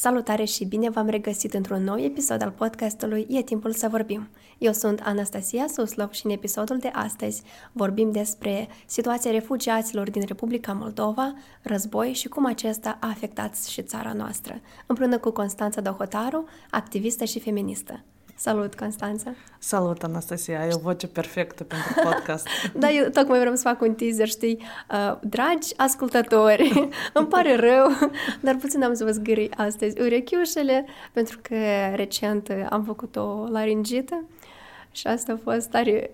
Salutare și bine v-am regăsit într-un nou episod al podcastului E timpul să vorbim. Eu sunt Anastasia Suslov și în episodul de astăzi vorbim despre situația refugiaților din Republica Moldova, război și cum acesta a afectat și țara noastră, împreună cu Constanța Dohotaru, activistă și feministă. Salut, Constanța! Salut, Anastasia! Ai o voce perfectă pentru podcast. da, eu tocmai vreau să fac un teaser, știi? Uh, dragi ascultători, îmi pare rău, dar puțin am să vă zgâri astăzi urechiușele, pentru că recent am făcut o laringită și asta a fost tare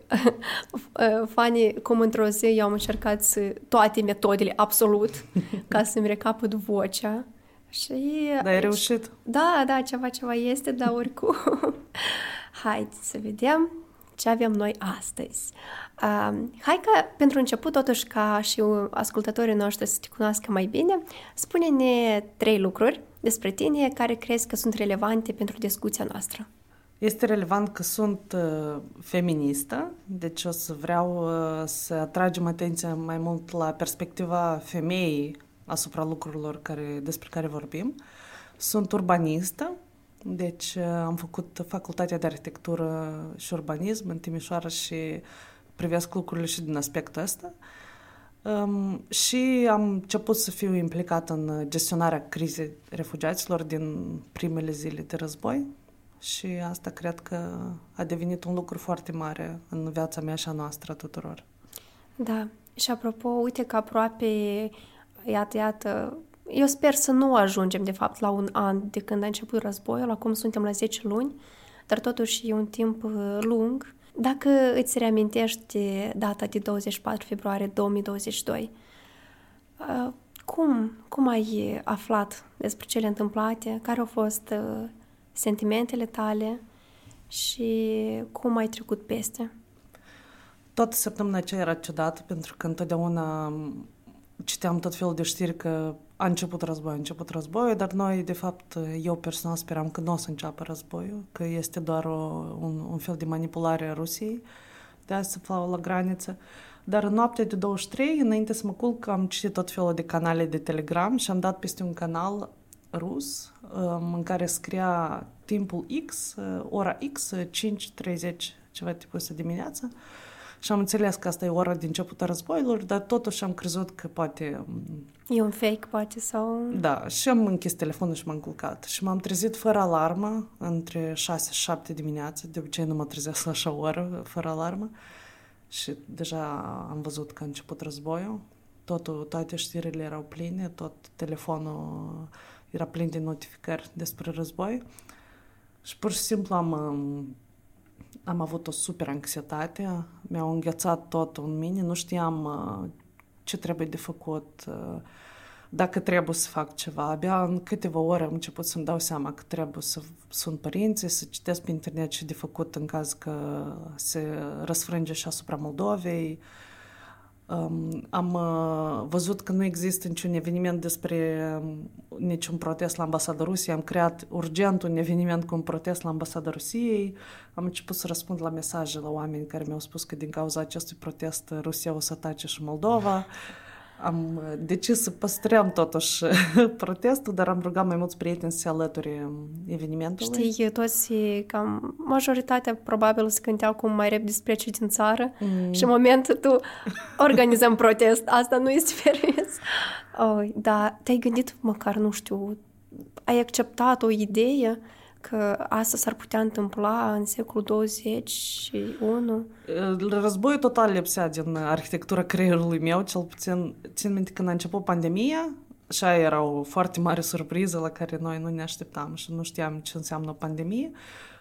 fani cum într-o zi eu am încercat să, toate metodele, absolut, ca să-mi recapăt vocea și... Da, ai reușit. Da, da, ceva, ceva este, dar oricum. Haideți să vedem ce avem noi astăzi. Uh, hai că, pentru început, totuși, ca și ascultătorii noștri să te cunoască mai bine, spune-ne trei lucruri despre tine care crezi că sunt relevante pentru discuția noastră. Este relevant că sunt uh, feministă, deci o să vreau uh, să atragem atenția mai mult la perspectiva femeii asupra lucrurilor care, despre care vorbim. Sunt urbanistă, deci uh, am făcut facultatea de arhitectură și urbanism în Timișoara și privesc lucrurile și din aspectul ăsta. Um, și am început să fiu implicat în gestionarea crizei refugiaților din primele zile de război și asta cred că a devenit un lucru foarte mare în viața mea și a noastră tuturor. Da, și apropo, uite că aproape iată, iată, eu sper să nu ajungem, de fapt, la un an de când a început războiul, acum suntem la 10 luni, dar totuși e un timp uh, lung. Dacă îți reamintești data de 24 februarie 2022, uh, cum, cum ai aflat despre cele întâmplate? Care au fost uh, sentimentele tale și cum ai trecut peste? Toată săptămâna aceea era ciudată pentru că întotdeauna citeam tot felul de știri că a început războiul, a început războiul, dar noi, de fapt, eu personal speram că nu o să înceapă războiul, că este doar o, un, un fel de manipulare a Rusiei de a se afla la graniță. Dar în noaptea de 23, înainte să mă culc, am citit tot felul de canale de Telegram și am dat peste un canal rus um, în care scria timpul X, uh, ora X, 5.30, ceva tipul ăsta dimineața. Și am înțeles că asta e ora din începutul războiilor, dar totuși am crezut că poate... E un fake, poate, sau... Da, și am închis telefonul și m-am culcat. Și m-am trezit fără alarmă, între 6 și 7 dimineața. De obicei nu mă trezesc la așa oră, fără alarmă. Și deja am văzut că a început războiul. Totul, toate știrile erau pline, tot telefonul era plin de notificări despre război. Și pur și simplu am am avut o super anxietate, mi-au înghețat tot în mine, nu știam uh, ce trebuie de făcut, uh, dacă trebuie să fac ceva. Abia în câteva ore am început să-mi dau seama că trebuie să sun părinții, să citesc pe internet ce de făcut în caz că se răsfrânge și asupra Moldovei, uh, Um, am uh, văzut că nu există niciun eveniment despre um, niciun protest la ambasada Rusiei. Am creat urgent un eveniment cu un protest la ambasada Rusiei. Am început să răspund la mesaje la oameni care mi-au spus că din cauza acestui protest Rusia o să atace și Moldova am decis să păstrăm totuși protestul, dar am rugat mai mulți prieteni să se alăture evenimentului. Știi, toți, cam majoritatea probabil se cânteau cum mai repede spre ce din țară mm. și în momentul tu organizăm protest. Asta nu este fericit. Oh, da, te-ai gândit măcar, nu știu, ai acceptat o idee că asta s-ar putea întâmpla în secolul 21. Războiul total lipsea din arhitectura creierului meu, cel puțin țin minte când a început pandemia, și aia era o foarte mare surpriză la care noi nu ne așteptam și nu știam ce înseamnă pandemie.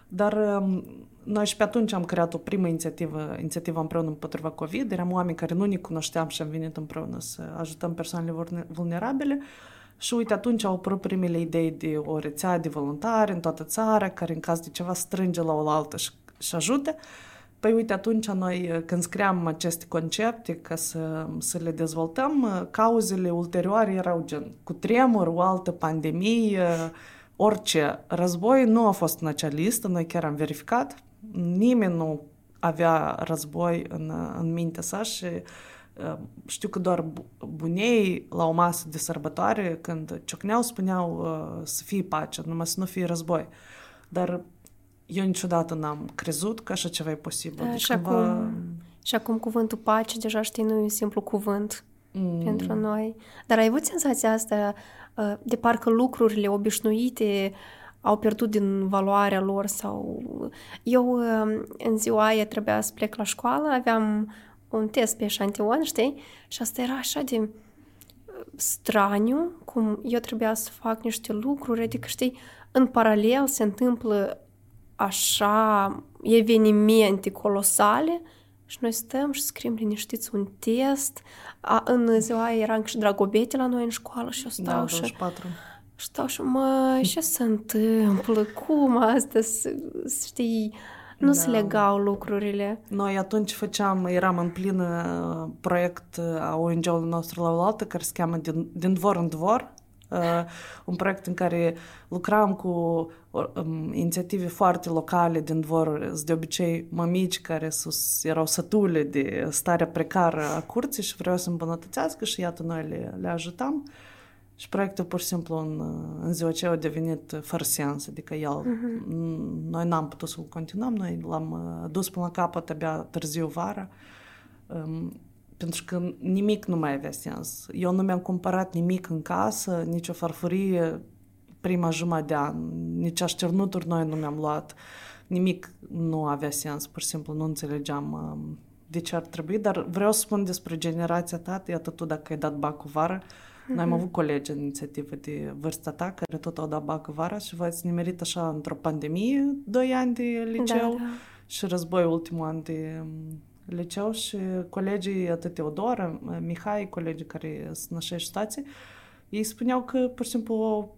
Dar um, noi și pe atunci am creat o primă inițiativă, inițiativă împreună împotriva COVID. Eram oameni care nu ne cunoșteam și am venit împreună să ajutăm persoanele vulnerabile. Și uite, atunci au apărut primele idei de o rețea de voluntari în toată țara, care în caz de ceva strânge la oaltă și, și ajută. Păi uite, atunci noi, când scriam aceste concepte ca să, să le dezvoltăm, cauzele ulterioare erau gen cu tremur, o altă pandemie, orice război nu a fost în acea listă, noi chiar am verificat, nimeni nu avea război în, în mintea sa și uh, știu că doar bunei la o masă de sărbătoare, când ciocneau, spuneau uh, să fie pace, numai să nu fie război. Dar eu niciodată n-am crezut că așa ceva e posibil. Da, deci și, cumva... acum, și acum cuvântul pace, deja știi, nu e un simplu cuvânt mm. pentru noi. Dar ai avut senzația asta de parcă lucrurile obișnuite au pierdut din valoarea lor sau... Eu în ziua aia trebuia să plec la școală, aveam un test pe eșantion, știi? Și asta era așa de straniu, cum eu trebuia să fac niște lucruri, adică, știi, în paralel se întâmplă așa evenimente colosale și noi stăm și scriem liniștiți un test. A, în ziua aia era și dragobete la noi în școală și eu stau da, și... 24. Stau și, mă, ce se întâmplă? Cum asta? Știi, nu da. se legau lucrurile. Noi atunci făceam, eram în plin uh, proiect uh, a ONG-ului nostru la oaltă, care se cheamă Din, Din dvor în dvor, Uh, un proiect în care lucram cu um, inițiative foarte locale din dvor, de obicei mămici care sus, erau sătule de starea precară a curții și vreau să îmbunătățească și iată noi le, le ajutam. Și proiectul pur și simplu în, în ziua aceea a devenit fără sens, adică el, uh-huh. noi n-am putut să-l continuăm, noi l-am uh, dus până la capăt abia târziu vara. Um, pentru că nimic nu mai avea sens. Eu nu mi-am cumpărat nimic în casă, nici o farfurie prima jumătate de an, nici așternuturi noi nu mi-am luat. Nimic nu avea sens, pur și simplu nu înțelegeam um, de ce ar trebui, dar vreau să spun despre generația ta, iată tu dacă ai dat bacul vară, mm-hmm. Noi am mhm. avut colegi în inițiativă de vârsta ta care tot au dat bacul vara și v-ați nimerit așa într-o pandemie, doi ani de liceu da, da. și război ultimul an de um, liceu și colegii, atât Teodora, Mihai, colegii care sunt în așa situație, ei spuneau că, pur și simplu,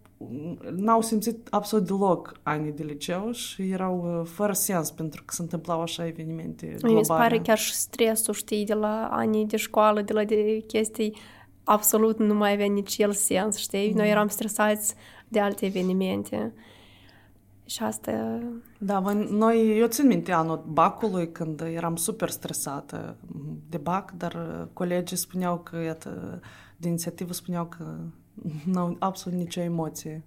n-au simțit absolut deloc anii de liceu și erau fără sens pentru că se întâmplau așa evenimente globale. Mi se pare chiar și stresul, știi, de la anii de școală, de la de chestii, absolut nu mai avea nici el sens, știi? Mm. Noi eram stresați de alte evenimente. Și asta... Da, noi, eu țin minte anul bacului când eram super stresată de bac, dar colegii spuneau că, iată, de inițiativă spuneau că nu au absolut nicio emoție.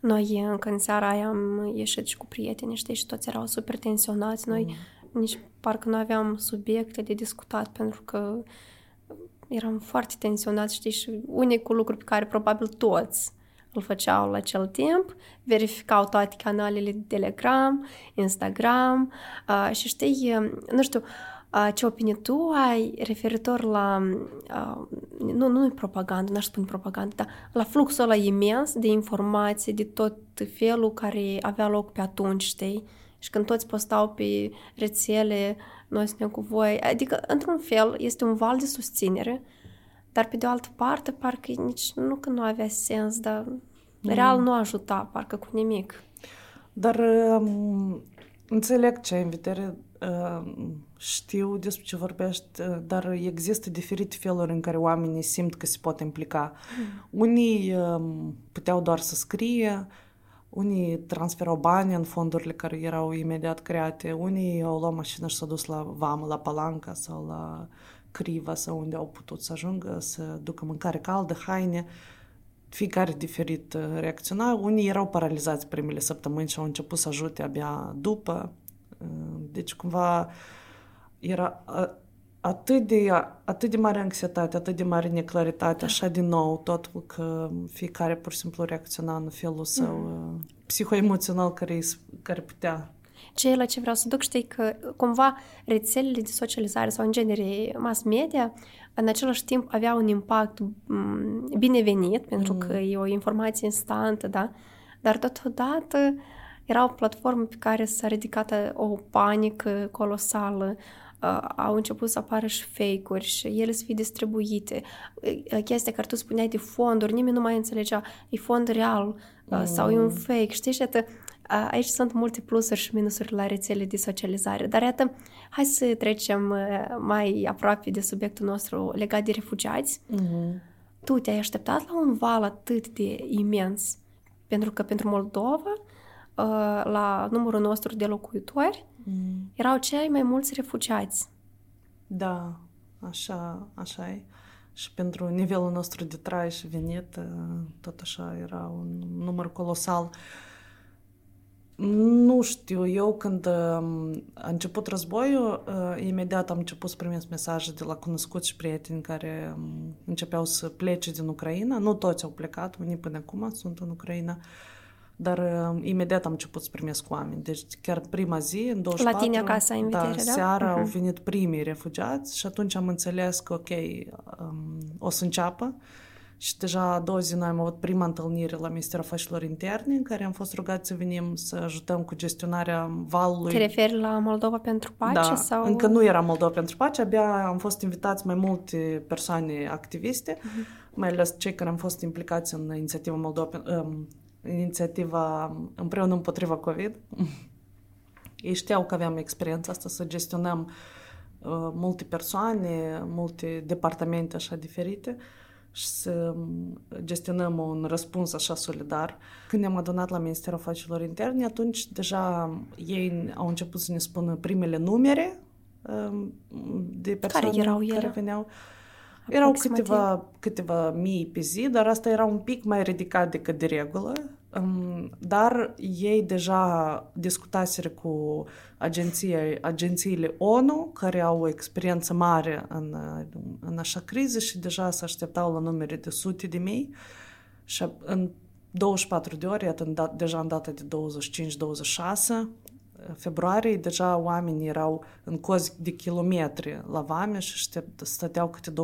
Noi încă în seara aia am ieșit și cu prieteni, știi, și toți erau super tensionați. Noi mm. nici parcă nu aveam subiecte de discutat pentru că eram foarte tensionați, știi, și unicul lucru pe care probabil toți îl făceau la acel timp, verificau toate canalele de Telegram, Instagram uh, și știi, nu știu, uh, ce opinie tu ai referitor la, uh, nu, nu e propagandă, n-aș spune propagandă, dar la fluxul ăla imens de informații, de tot felul care avea loc pe atunci, știi? Și când toți postau pe rețele, noi suntem cu voi, adică, într-un fel, este un val de susținere, dar pe de o altă parte, parcă nici nu că nu avea sens, dar mm. real nu ajuta, parcă cu nimic. Dar um, înțeleg ce ai în vedere, uh, știu despre ce vorbești, uh, dar există diferite feluri în care oamenii simt că se pot implica. Mm. Unii um, puteau doar să scrie, unii transferau bani în fondurile care erau imediat create, unii au luat mașină și s-au dus la vamă, la Palanca sau la Criva sau unde au putut să ajungă, să ducă mâncare caldă, haine, fiecare diferit uh, reacționa. Unii erau paralizați primele săptămâni și au început să ajute abia după. Uh, deci cumva era atât de, atât de mare anxietate, atât de mare neclaritate, așa din nou, totul că fiecare pur și simplu reacționa în felul său mm. psihoemoțional care, care putea ce la ce vreau să duc, știi că cumva rețelele de socializare sau în genere mass media în același timp avea un impact binevenit pentru mm. că e o informație instantă, da? Dar totodată era o platformă pe care s-a ridicat o panică colosală, au început să apară și fake-uri și ele să fie distribuite. Chestia care tu spuneai de fonduri, nimeni nu mai înțelegea, e fond real mm. sau e un fake, știi? Și atât, Aici sunt multe plusuri și minusuri la rețele de socializare, dar iată, hai să trecem mai aproape de subiectul nostru legat de refugiați. Mm-hmm. Tu te-ai așteptat la un val atât de imens? Pentru că pentru Moldova, la numărul nostru de locuitori, mm. erau cei mai mulți refugiați. Da. așa, așa e. Și pentru nivelul nostru de trai și venit, tot așa era un număr colosal. Nu știu, eu când a început războiul, imediat am început să primesc mesaje de la cunoscuți și prieteni care începeau să plece din Ucraina. Nu toți au plecat, unii până acum sunt în Ucraina. Dar uh, imediat am început să primesc oameni. Deci chiar prima zi, în 24... La tine acasă în da, da? seara uh-huh. au venit primii refugiați și atunci am înțeles că, ok, um, o să înceapă. Și deja a doua zi noi am avut prima întâlnire la Ministerul Afacerilor Interne, în care am fost rugați să venim să ajutăm cu gestionarea valului. Te referi la Moldova pentru pace? Da, sau... încă nu era Moldova pentru pace, abia am fost invitați mai multe persoane activiste, uh-huh. mai ales cei care am fost implicați în inițiativa Moldova, um, inițiativa împreună împotriva COVID. Ei știau că aveam experiența asta să gestionăm uh, multe persoane, multe departamente așa diferite și să gestionăm un răspuns așa solidar. Când ne-am adunat la Ministerul Afacerilor Interne, atunci deja ei au început să ne spună primele numere uh, de persoane care, erau care veneau. Erau câteva, câteva mii pe zi, dar asta era un pic mai ridicat decât de regulă. Um, dar ei deja discutaseră cu agenția, agențiile ONU, care au o experiență mare în, în așa criză și deja se așteptau la numere de sute de mii. Și în 24 de ore, iată, deja în data de 25-26, februarie deja oamenii erau în cozi de kilometri la vame și stăteau câte 24-36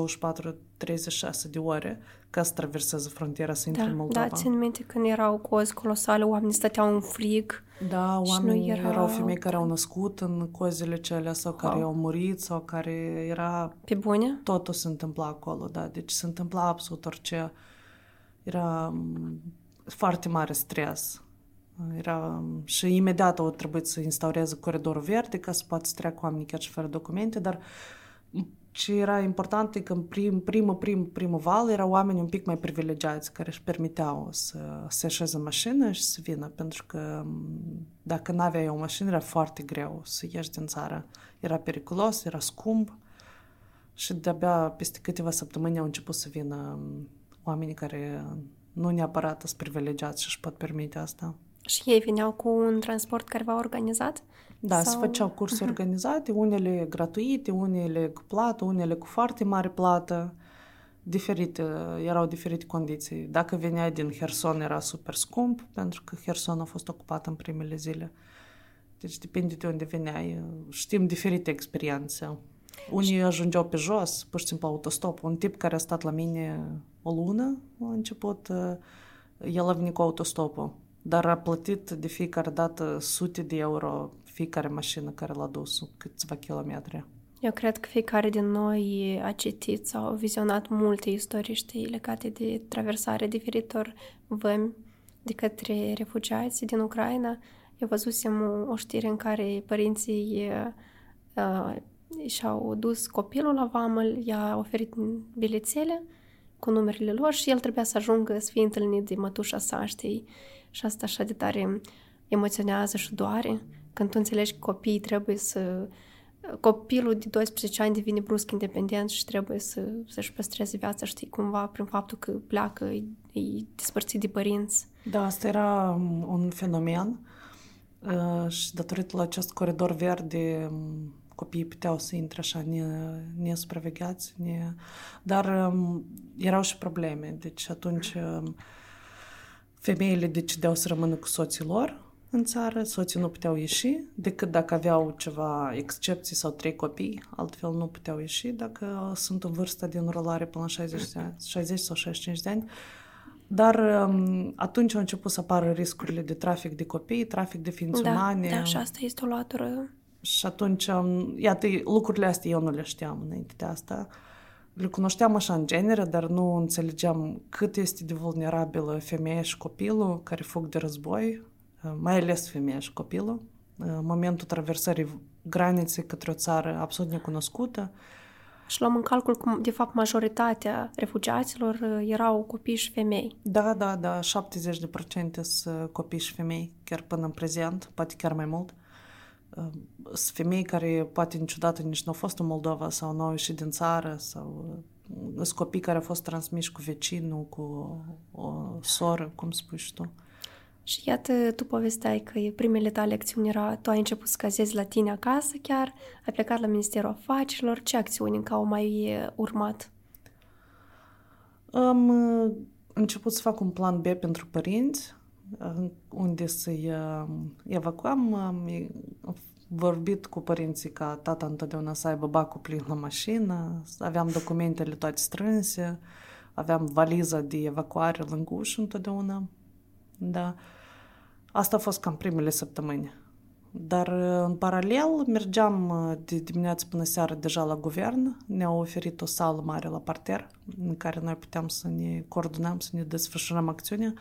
de ore ca să traverseze frontiera să intre da, în Moldova. Da, țin minte când erau cozi colosale, oamenii stăteau în frig. Da, oamenii era... erau femei care au născut în cozile cele sau wow. care au murit sau care era... Pe bune? Totul se întâmpla acolo, da. Deci se întâmpla absolut orice. Era foarte mare stres era, și imediat au trebuit să instaureze coridorul verde ca să poată să treacă oamenii chiar și fără documente, dar ce era important e că în prim, primul, prim, primul val erau oameni un pic mai privilegiați care își permiteau să se așeze în mașină și să vină, pentru că dacă nu aveai o mașină era foarte greu să ieși din țară. Era periculos, era scump și de-abia peste câteva săptămâni au început să vină oamenii care nu neapărat sunt privilegiați și își pot permite asta. Și ei veneau cu un transport care v-a organizat? Da, sau... se făceau cursuri uh-huh. organizate, unele gratuite, unele cu plată, unele cu foarte mare plată. Diferite, erau diferite condiții. Dacă veneai din Herson era super scump, pentru că Herson a fost ocupat în primele zile. Deci depinde de unde veneai. Știm diferite experiențe. Unii ajungeau pe jos, pur și simplu autostop. Un tip care a stat la mine o lună, a început, el a venit cu autostopul dar a plătit de fiecare dată sute de euro fiecare mașină care l-a dus câțiva kilometri. Eu cred că fiecare din noi a citit sau a vizionat multe istorii, știi, legate de traversare diferitor vămi de către refugiați din Ucraina. Eu văzusem o, o știre în care părinții uh, și-au dus copilul la vamă, i-a oferit bilețele cu numerele lor și el trebuia să ajungă să fie întâlnit de mătușa sa, știi? Și asta așa de tare emoționează și doare când tu înțelegi că copiii trebuie să... Copilul de 12 ani devine brusc independent și trebuie să, să-și păstreze viața, știi, cumva prin faptul că pleacă, e, e despărțit de părinți. Da, asta era un fenomen uh, și datorită la acest coridor verde copiii puteau să intre așa nesupravegheați, ne... dar um, erau și probleme. Deci atunci um, femeile decideau să rămână cu soții lor în țară, soții nu puteau ieși, decât dacă aveau ceva excepții sau trei copii, altfel nu puteau ieși dacă sunt în vârstă de înrolare până la 60, de ani, 60 sau 65 de ani. Dar um, atunci au început să apară riscurile de trafic de copii, trafic de ființe da, umane. Da, și asta este o latură. Și atunci, um, iată, lucrurile astea eu nu le știam înainte de asta. Le cunoșteam așa în genere, dar nu înțelegeam cât este de vulnerabilă femeia și copilul care fug de război, uh, mai ales femeia și copilul, uh, în momentul traversării graniței către o țară absolut necunoscută. Și luăm în calcul că, de fapt, majoritatea refugiaților uh, erau copii și femei. Da, da, da, 70% sunt copii și femei, chiar până în prezent, poate chiar mai mult. Sunt femei care poate niciodată nici nu au fost în Moldova sau nu au ieșit din țară sau sunt copii care au fost transmiși cu vecinul, cu o, o soră, cum spui și tu. Și iată, tu povesteai că primele tale acțiuni era, tu ai început să cazezi la tine acasă chiar, ai plecat la Ministerul Afacerilor, ce acțiuni încă au mai urmat? Am început să fac un plan B pentru părinți, unde să-i evacuăm. Am vorbit cu părinții ca tata întotdeauna să aibă bacul plin la mașină, aveam documentele toate strânse, aveam valiza de evacuare lângă ușă întotdeauna. Da. Asta a fost cam primele săptămâni. Dar în paralel mergeam de dimineață până seară deja la guvern. Ne-au oferit o sală mare la parter în care noi puteam să ne coordonăm, să ne desfășurăm acțiunea.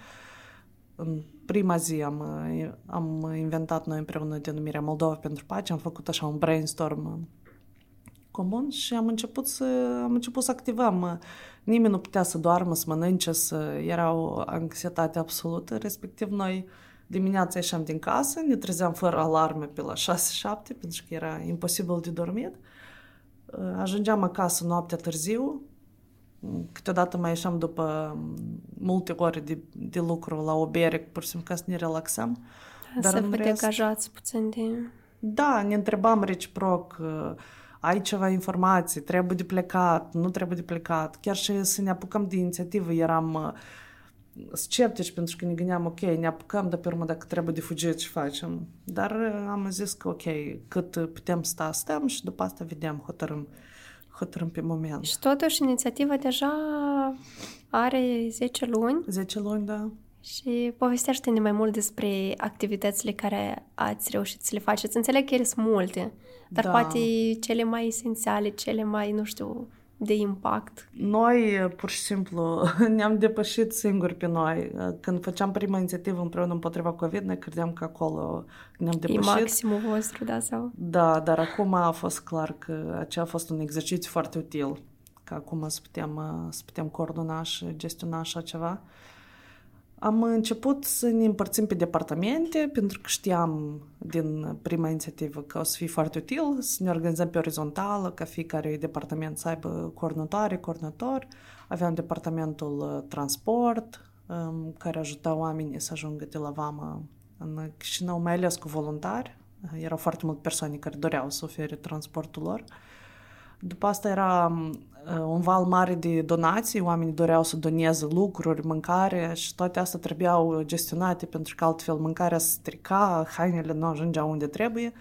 În prima zi am, am inventat noi împreună denumirea Moldova pentru Pace, am făcut așa un brainstorm comun și am început să, am început să activăm. Nimeni nu putea să doarmă, să mănânce, să era o anxietate absolută, respectiv noi dimineața ieșeam din casă, ne trezeam fără alarme pe la 6-7, pentru că era imposibil de dormit. Ajungeam acasă noaptea târziu, câteodată mai ieșeam după multe ore de, de lucru la o bere, pur și simplu ca să ne relaxăm. Dar să vă rest... degajați puțin de... Da, ne întrebam reciproc, ai ceva informații, trebuie de plecat, nu trebuie de plecat. Chiar și să ne apucăm de inițiativă eram sceptici pentru că ne gândeam, ok, ne apucăm, dar pe urmă dacă trebuie de fugit, ce facem? Dar am zis că, ok, cât putem sta, stăm și după asta vedem, hotărâm hotărâm pe moment. Și totuși inițiativa deja are 10 luni. 10 luni, da. Și povestește-ne mai mult despre activitățile care ați reușit să le faceți. Înțeleg că ele sunt multe, dar da. poate cele mai esențiale, cele mai, nu știu, de impact? Noi, pur și simplu, ne-am depășit singuri pe noi. Când făceam prima inițiativă împreună împotriva COVID, ne credeam că acolo ne-am depășit. E maximul vostru, da? Sau? Da, dar acum a fost clar că aceea a fost un exercițiu foarte util. Că acum să putem, să putem coordona și gestiona așa ceva. Am început să ne împărțim pe departamente, pentru că știam din prima inițiativă că o să fie foarte util să ne organizăm pe orizontală, ca fiecare departament să aibă coordonatoare, coordonator. Aveam departamentul uh, transport, um, care ajuta oamenii să ajungă de la vamă în Chișinău, mai ales cu voluntari. Erau foarte multe persoane care doreau să ofere transportul lor. După asta era uh, un val mare de donații, oamenii doreau să doneze lucruri, mâncare și toate astea trebuiau gestionate pentru că altfel mâncarea se strica, hainele nu ajungeau unde trebuie.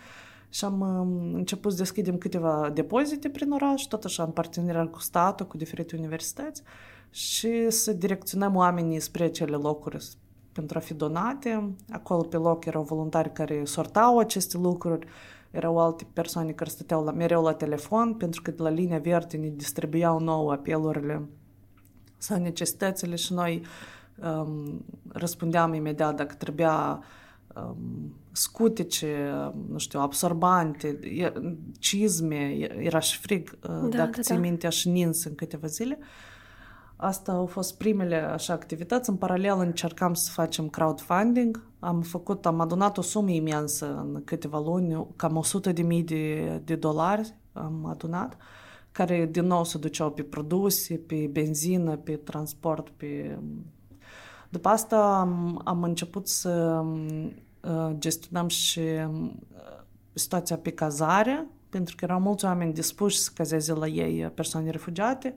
Și am uh, început să deschidem câteva depozite prin oraș, tot așa în parteneriat cu statul, cu diferite universități și să direcționăm oamenii spre acele locuri pentru a fi donate. Acolo pe loc erau voluntari care sortau aceste lucruri, erau alte persoane care stăteau la, mereu la telefon, pentru că de la linia verde ne distribuiau nouă apelurile sau necesitățile și noi um, răspundeam imediat dacă trebuia um, scutice, nu știu, absorbante, cizme, era și frig, uh, da, dacă da, ții da. minte, și nins în câteva zile. Uh, Asta au fost primele așa activități. În paralel încercam să facem crowdfunding. Am făcut, am adunat o sumă imensă în câteva luni, cam 100 de mii de, de dolari am adunat, care din nou se duceau pe produse, pe benzină, pe transport, pe... După asta am, am început să uh, gestionăm și uh, situația pe cazare, pentru că erau mulți oameni dispuși să cazeze la ei persoane refugiate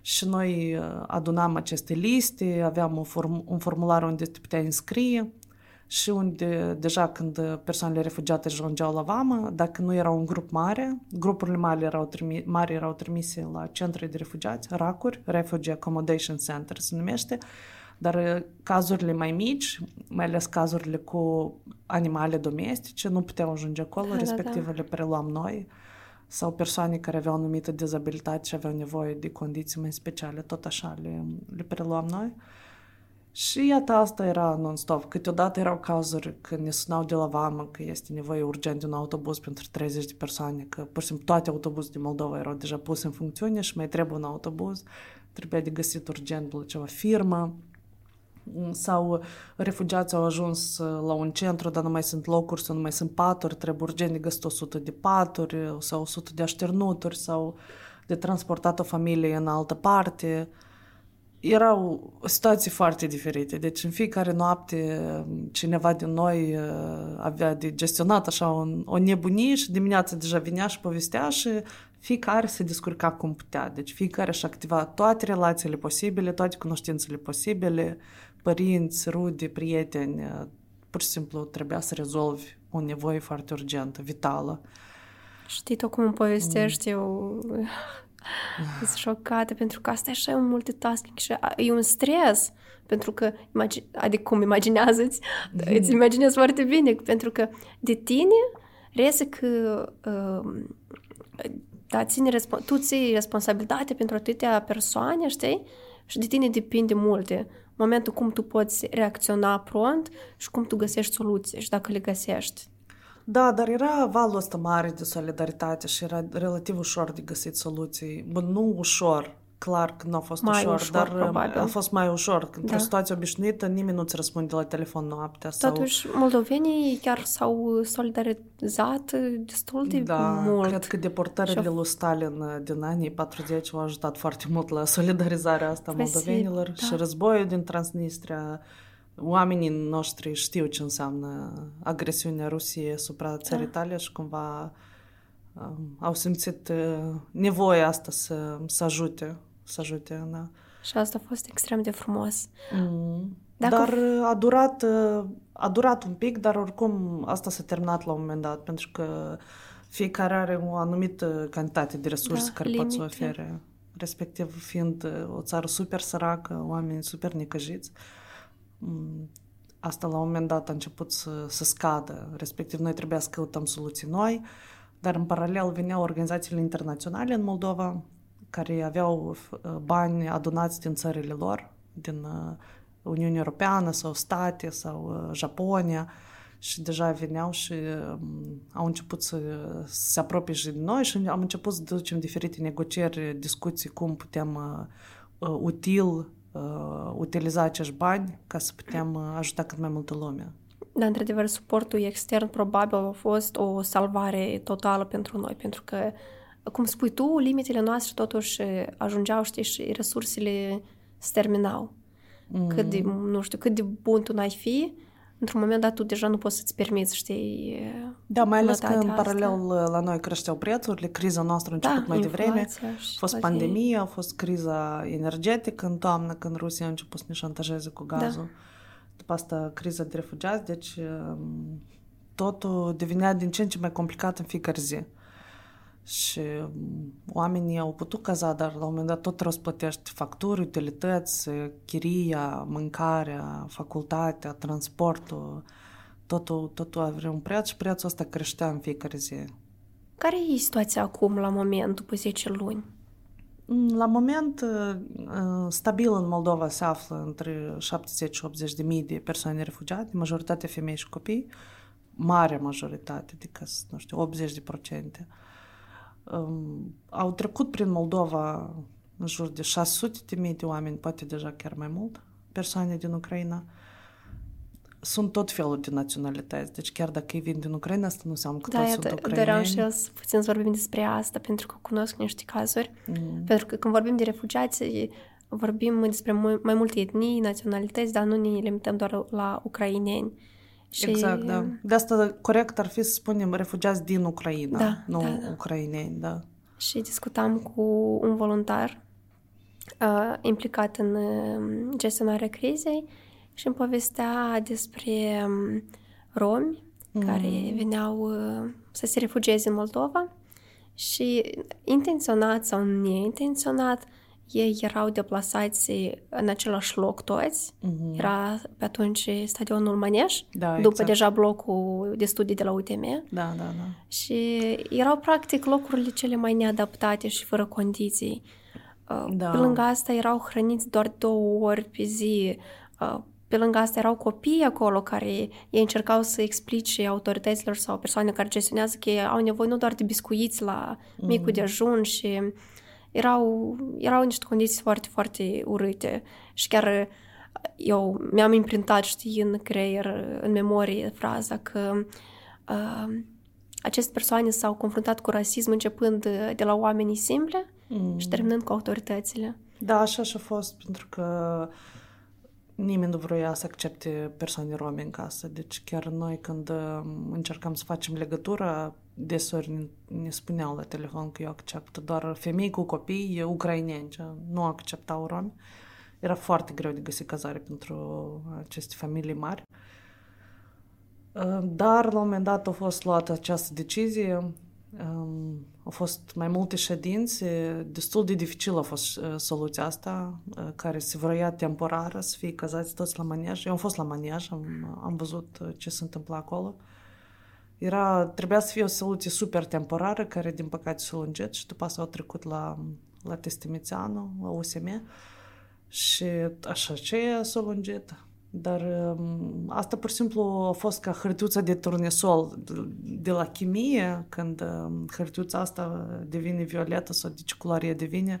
și noi uh, adunam aceste liste, aveam un, form- un formular unde te puteai înscrie și unde deja când persoanele refugiate ajungeau la vamă, dacă nu era un grup mare, grupurile mari erau, trimi- mari erau trimise la centre de refugiați, RACuri, Refugee Accommodation Center se numește, dar uh, cazurile mai mici, mai ales cazurile cu animale domestice, nu puteau ajunge acolo, da, respectiv da, da. le preluam noi sau persoane care aveau anumită dizabilitate și aveau nevoie de condiții mai speciale, tot așa le, le preluam noi. Și iată, asta era non-stop. Câteodată erau cazuri când ne sunau de la vamă că este nevoie urgent de un autobuz pentru 30 de persoane, că pur și simplu toate autobuze din Moldova erau deja puse în funcțiune și mai trebuie un autobuz, trebuia de găsit urgent la ceva firmă sau refugiații au ajuns la un centru, dar nu mai sunt locuri sau nu mai sunt paturi, trebuie urgent de găsit 100 de paturi sau 100 de așternuturi sau de transportat o familie în altă parte. Erau situații foarte diferite. Deci în fiecare noapte cineva din noi avea de gestionat așa o, o nebunie și dimineața deja vinea și povestea și fiecare se descurca cum putea. Deci fiecare și activa toate relațiile posibile, toate cunoștințele posibile, părinți, rude, prieteni. Pur și simplu trebuia să rezolvi o nevoie foarte urgentă, vitală. Știi tu cum îmi povestești mm. eu sunt șocată pentru că asta e așa un multitasking și e un stres pentru că, adică cum imaginează-ți, mm. îți imaginezi foarte bine, pentru că de tine reiese că uh, da, ține, tu ții responsabilitate pentru atâtea persoane, știi? Și de tine depinde multe. Momentul cum tu poți reacționa prompt și cum tu găsești soluții și dacă le găsești. Da, dar era valul ăsta mare de solidaritate și era relativ ușor de găsit soluții. Bun, nu ușor, clar că nu a fost mai ușor, ușor dar probabil. a fost mai ușor. Într-o da. situație obișnuită, nimeni nu-ți răspunde la telefon noaptea. Totuși, sau... moldovenii chiar s-au solidarizat destul de da, mult. cred că deportările și lui Stalin din anii 40 au ajutat foarte mult la solidarizarea asta a moldovenilor da. și războiul din Transnistria. Oamenii noștri știu ce înseamnă agresiunea Rusiei asupra țării da. tale și cumva um, au simțit uh, nevoia asta să, să ajute să ajute, da. Și asta a fost extrem de frumos. Mm. Dacă... Dar a durat, a durat un pic, dar oricum asta s-a terminat la un moment dat, pentru că fiecare are o anumită cantitate de resurse da, care limite. pot să ofere, respectiv fiind o țară super săracă, oameni super necăjiți. Mm, asta la un moment dat a început să, să scadă, respectiv noi trebuia să căutăm soluții noi, dar în paralel veneau organizațiile internaționale în Moldova, care aveau uh, bani adunați din țările lor, din uh, Uniunea Europeană sau state sau uh, Japonia. Și deja veneau și um, au început să, să se apropie și de noi și am început să ducem diferite negocieri, discuții cum putem uh, util uh, utiliza acești bani ca să putem ajuta cât mai multă lume. Da, într-adevăr, suportul extern probabil a fost o salvare totală pentru noi, pentru că cum spui tu, limitele noastre totuși ajungeau, știi, și resursele se terminau. Mm. Cât de, nu știu, cât de bun tu n-ai fi, într-un moment dat tu deja nu poți să-ți permiți, știi, Da, mai ales că în asta. paralel la noi creșteau prețurile, criza noastră a început da, mai devreme, a fost pandemie, a fost criza energetică în toamnă, când Rusia a început să ne șantajeze cu gazul. Da. După asta criza de refugiați, deci totul devenea din ce în ce mai complicat în fiecare zi și mm, oamenii au putut caza, dar la un moment dat tot răsplătești facturi, utilități, chiria, mâncarea, facultatea, transportul, totul, totul are un preț și prețul ăsta creștea în fiecare zi. Care e situația acum, la moment, după 10 luni? Mm, la moment, uh, uh, stabil în Moldova se află între 70 și 80 de mii de persoane refugiate, majoritatea femei și copii, mare majoritate, adică, nu știu, 80 de procente. Um, au trecut prin Moldova în jur de 600 de mii de oameni, poate deja chiar mai mult, persoane din Ucraina. Sunt tot felul de naționalități, deci chiar dacă ei vin din Ucraina, asta nu înseamnă că da, toți sunt ucraineni. doream și eu să puțin să vorbim despre asta, pentru că cunosc niște cazuri. Mm. Pentru că când vorbim de refugiați, vorbim despre mai multe etnii, naționalități, dar nu ne limităm doar la ucraineni. Și... Exact, da. De asta corect ar fi să spunem refugiați din Ucraina, da, nu da, da. ucraineni, da. Și discutam cu un voluntar uh, implicat în uh, gestionarea crizei și îmi povestea despre um, romi mm. care veneau uh, să se refugieze în Moldova și intenționat sau neintenționat ei erau deplasați în același loc toți. Uh-huh. Era pe atunci stadionul Maneș, da, după exact. deja blocul de studii de la UTM. Da, da, da. Și erau practic locurile cele mai neadaptate și fără condiții. Uh, da. Pe lângă asta erau hrăniți doar două ori pe zi. Uh, pe lângă asta erau copii acolo care ei încercau să explice autorităților sau persoane care gestionează că ei au nevoie nu doar de biscuiți la micul uh-huh. dejun și erau, erau niște condiții foarte, foarte urâte și chiar eu mi-am imprintat, știi, în creier, în memorie, fraza că uh, aceste persoane s-au confruntat cu rasism începând de la oamenii simple mm. și terminând cu autoritățile. Da, așa și-a fost, pentru că nimeni nu vroia să accepte persoane rome în casă. Deci chiar noi când um, încercam să facem legătură, desori ne, ne spuneau la telefon că eu accept doar femei cu copii ucraineni, nu acceptau romi. Era foarte greu de găsi cazare pentru aceste familii mari. Uh, dar la un moment dat a fost luată această decizie Um, au fost mai multe ședințe, destul de dificil a fost uh, soluția asta, uh, care se vroia temporară, să fie cazați toți la maniaj. Eu am fost la maniaj, am, am văzut uh, ce se întâmplă acolo. Era, trebuia să fie o soluție super temporară, care din păcate s-a lungit și după asta au trecut la, la Testimițeanu, la USM. Și așa ce s-a lungit. Dar um, asta pur și simplu a fost ca hârtiuța de turnesol de la chimie, când um, hârtiuța asta devine violetă sau de ce culoare devine,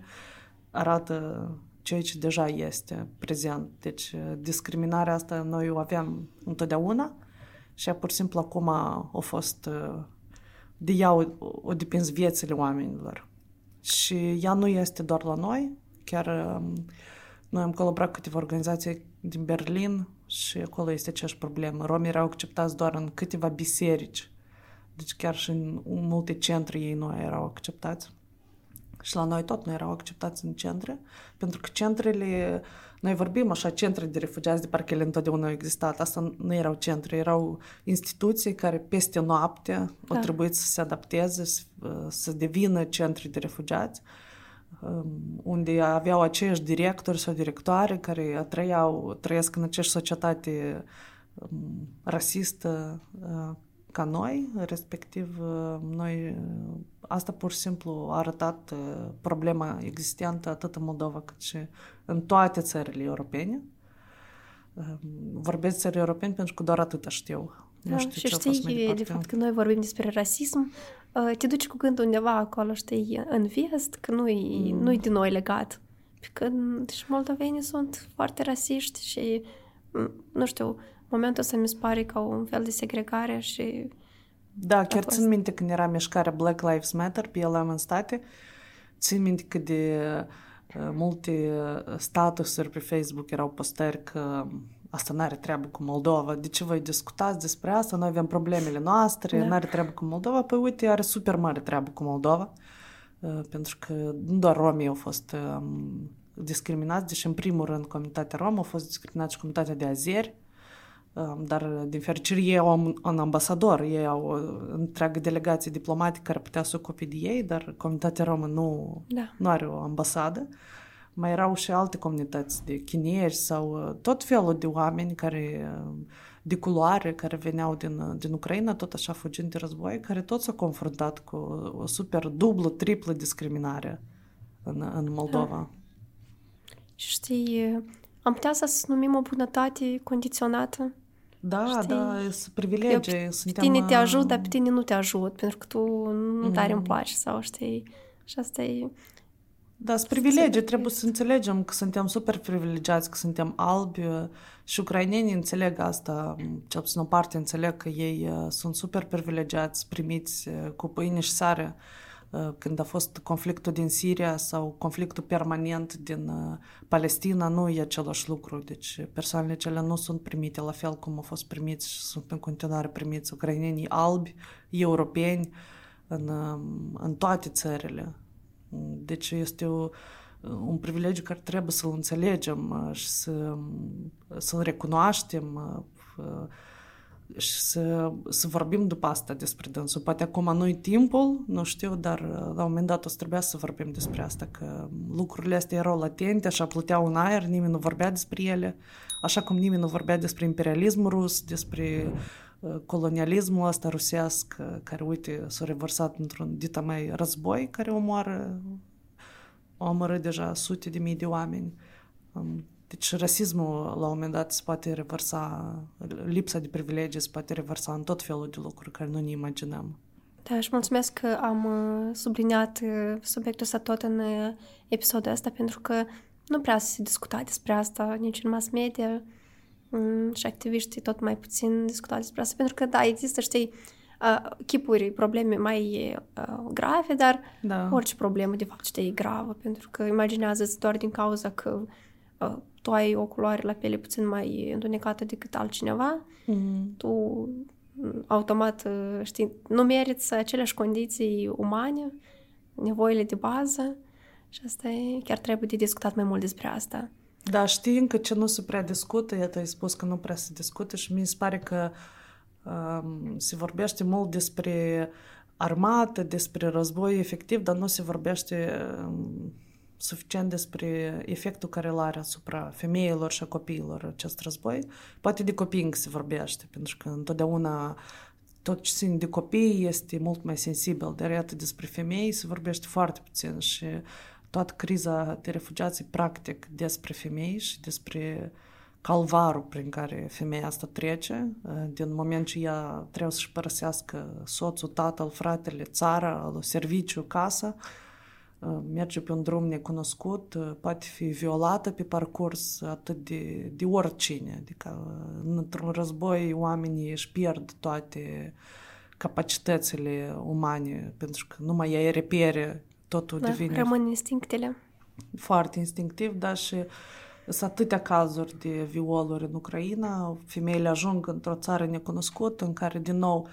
arată ceea ce deja este prezent. Deci uh, discriminarea asta noi o aveam întotdeauna și pur și simplu acum a fost uh, de ea o, o depins viețile oamenilor. Și ea nu este doar la noi, chiar um, noi am colaborat cu câteva organizații din Berlin și acolo este aceeași problemă. Romii erau acceptați doar în câteva biserici. Deci chiar și în multe centre ei nu erau acceptați. Și la noi tot nu erau acceptați în centre, pentru că centrele, noi vorbim așa, centre de refugiați, de parcă ele întotdeauna au existat. Asta nu erau centre, erau instituții care peste noapte da. au trebuit să se adapteze, să, să devină centre de refugiați unde aveau aceiași directori sau directoare care trăiau, trăiesc în aceeași societate rasistă ca noi, respectiv noi asta pur și simplu a arătat problema existentă atât în Moldova cât și în toate țările europene. Vorbesc țări europene pentru că doar atât știu. Da, nu știu și știi, de fapt, că noi vorbim despre rasism, uh, te duci cu gândul undeva acolo, știi, în vest, că nu-i, mm. nu-i de noi legat. Că și moldovenii sunt foarte rasiști și, nu știu, momentul ăsta mi se pare ca un fel de segregare și... Da, chiar fost... țin minte când era mișcarea Black Lives Matter pe el în state, țin minte cât de uh, multe uh, statusuri pe Facebook erau postări că asta nu are treabă cu Moldova, de ce voi discutați despre asta, noi avem problemele noastre, da. nu are treabă cu Moldova, păi uite, are super mare treabă cu Moldova, uh, pentru că nu doar romii au fost um, discriminați, deși în primul rând comunitatea romă a fost discriminată și comunitatea de azeri, um, dar din fericire ei au un ambasador, ei au o întreagă delegație diplomatică care putea să ocupe de ei, dar comunitatea romă nu, da. nu are o ambasadă. Uh, mai erau și alte comunități de chinezi sau uh, tot felul de oameni care uh, de culoare care veneau din, uh, din Ucraina, tot așa fugind de război, care tot s-au confruntat cu o super dublă, triplă discriminare în, în Moldova. Da. Știi, am putea să numim o bunătate condiționată? Da, știi? da, sunt privilegii. Eu, suntem... Pe tine te ajut, dar pe tine nu te ajut, pentru că tu nu tare mm. îmi place sau știi... Și asta e... Da, sunt privilegii. Trebuie să înțelegem că suntem super privilegiați, că suntem albi și ucrainenii înțeleg asta, cel puțin o parte înțeleg că ei uh, sunt super privilegiați, primiți uh, cu pâine și sare uh, când a fost conflictul din Siria sau conflictul permanent din Palestina, nu e același lucru. Deci persoanele cele nu sunt primite la fel cum au fost primiți și sunt în continuare primiți ucrainenii albi, europeni, în, în toate țările. Deci este o, un privilegiu care trebuie să-l înțelegem și să, să-l recunoaștem și să, să vorbim după asta despre dânsul. Poate acum nu-i timpul, nu știu, dar la un moment dat o să trebuia să vorbim despre asta, că lucrurile astea erau latente, așa pluteau în aer, nimeni nu vorbea despre ele, așa cum nimeni nu vorbea despre imperialismul rus, despre colonialismul ăsta rusesc, care, uite, s-a revărsat într-un dita mai război, care omoară, omoră deja sute de mii de oameni. Deci rasismul, la un moment dat, se poate revărsa, lipsa de privilegii se poate revărsa în tot felul de lucruri care nu ne imaginăm. Da, și mulțumesc că am subliniat subiectul ăsta tot în episodul ăsta, pentru că nu prea se discuta despre asta nici în mass media mm, și activiștii tot mai puțin discutau despre asta, pentru că, da, există, știi, uh, chipuri, probleme mai uh, grave, dar da. orice problemă, de fapt, știi, e gravă, pentru că imaginează-ți doar din cauza că uh, tu ai o culoare la piele puțin mai întunecată decât altcineva, mm. tu mm, automat, știi, nu meriți aceleași condiții umane, nevoile de bază și asta e, chiar trebuie de discutat mai mult despre asta. Da, știi încă ce nu se prea discută, iată, ai spus că nu prea se discută și mi se pare că um, se vorbește mult despre armată, despre război efectiv, dar nu se vorbește um, suficient despre efectul care îl are asupra femeilor și a copiilor acest război. Poate de copii încă se vorbește, pentru că întotdeauna tot ce ține de copii este mult mai sensibil, dar iată despre femei se vorbește foarte puțin și toată criza de refugiați practic despre femei și despre calvarul prin care femeia asta trece, din moment ce ea trebuie să-și părăsească soțul, tatăl, fratele, țara, serviciu, casa, merge pe un drum necunoscut, poate fi violată pe parcurs atât de, de oricine. Adică într-un război oamenii își pierd toate capacitățile umane, pentru că numai ea repere, totul da, devine... rămân instinctele. Foarte instinctiv, dar și sunt atâtea cazuri de violuri în Ucraina, femeile ajung într-o țară necunoscută în care, din nou,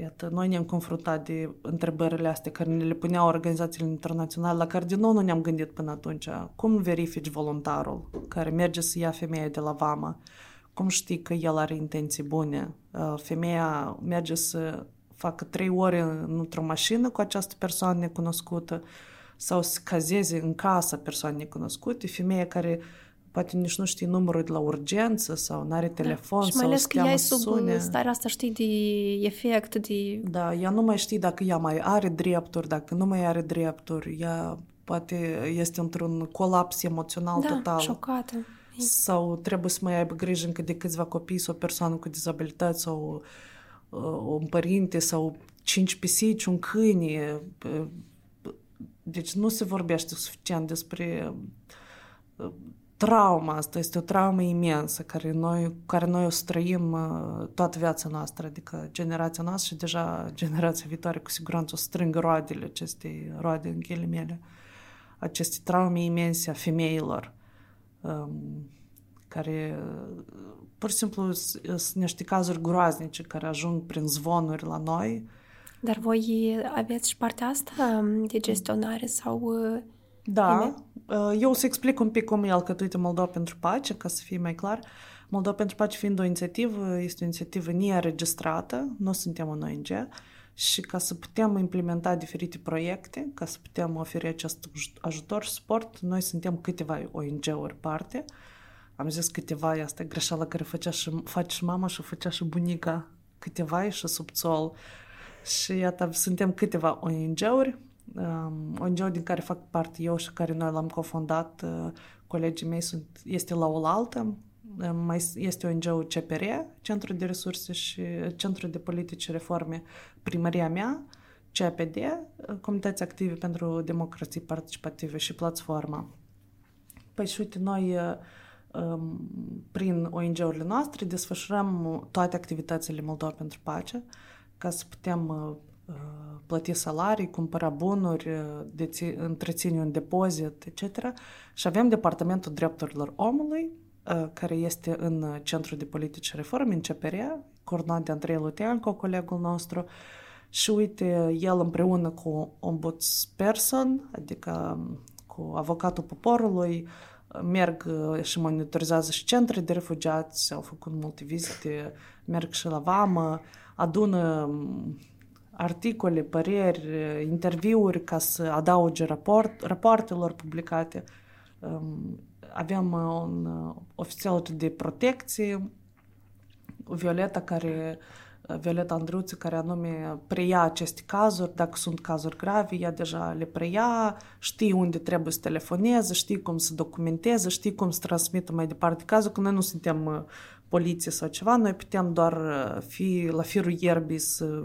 Iată, noi ne-am confruntat de întrebările astea care ne le puneau organizațiile internaționale, la care din nou nu ne-am gândit până atunci. Cum verifici voluntarul care merge să ia femeia de la vama? Cum știi că el are intenții bune? Uh, femeia merge să facă trei ore într-o mașină cu această persoană necunoscută sau să cazeze în casa persoane necunoscute, femeia care poate nici nu știi numărul de la urgență sau nu are telefon da. și mai ales că ea e sub sune. starea asta, știi, de efect, de... Da, ea nu mai știe dacă ea mai are drepturi, dacă nu mai are drepturi, ea poate este într-un colaps emoțional da, total. șocată. Sau trebuie să mai aibă grijă încă de câțiva copii sau o persoană cu dizabilități sau uh, un părinte sau cinci pisici, un câine. Deci nu se vorbește suficient despre uh, trauma asta este o traumă imensă care noi, care noi o străim uh, toată viața noastră, adică generația noastră și deja generația viitoare cu siguranță o strâng roadele acestei roade în ghilimele, aceste traume imense a femeilor um, care uh, pur și simplu sunt niște cazuri groaznice care ajung prin zvonuri la noi. Dar voi aveți și partea asta um, de gestionare sau uh, da, uh, eu o să explic un pic cum e alcătuită Moldova pentru Pace, ca să fie mai clar. Moldova pentru Pace fiind o inițiativă, este o inițiativă neregistrată, nu suntem un ONG, și ca să putem implementa diferite proiecte, ca să putem oferi acest ajutor și suport, noi suntem câteva ONG-uri parte. Am zis câteva, asta e greșeala care făcea și, face și mama și făcea și bunica, câteva și subțol. Și iată, suntem câteva ONG-uri Um, ONG din care fac parte eu și care noi l-am cofondat, uh, colegii mei sunt, este la oaltă, uh, mai este ONG-ul CPR, Centrul de Resurse și Centrul de Politici și Reforme, primăria mea, CPD, uh, Comunități Active pentru Democrație Participative și Platforma. Păi și uite, noi um, prin ONG-urile noastre desfășurăm toate activitățile Moldova pentru Pace ca să putem plăti salarii, cumpăra bunuri, deți- întreține un depozit, etc. Și avem Departamentul Drepturilor Omului, care este în Centrul de Politici și Reforme, în CPR, coordonat de Andrei Luteanco, colegul nostru, și uite, el împreună cu ombudsperson, adică cu avocatul poporului, merg și monitorizează și centre de refugiați, au făcut multe vizite, merg și la vamă, adună articole, păreri, interviuri ca să adauge raport, rapoartelor publicate. Aveam un ofițer de protecție, Violeta, care Violeta Andruță, care anume preia aceste cazuri, dacă sunt cazuri grave, ea deja le preia, știi unde trebuie să telefoneze, știi cum să documenteze, știi cum să transmită mai departe cazul, că noi nu suntem poliție sau ceva, noi putem doar fi la firul ierbii să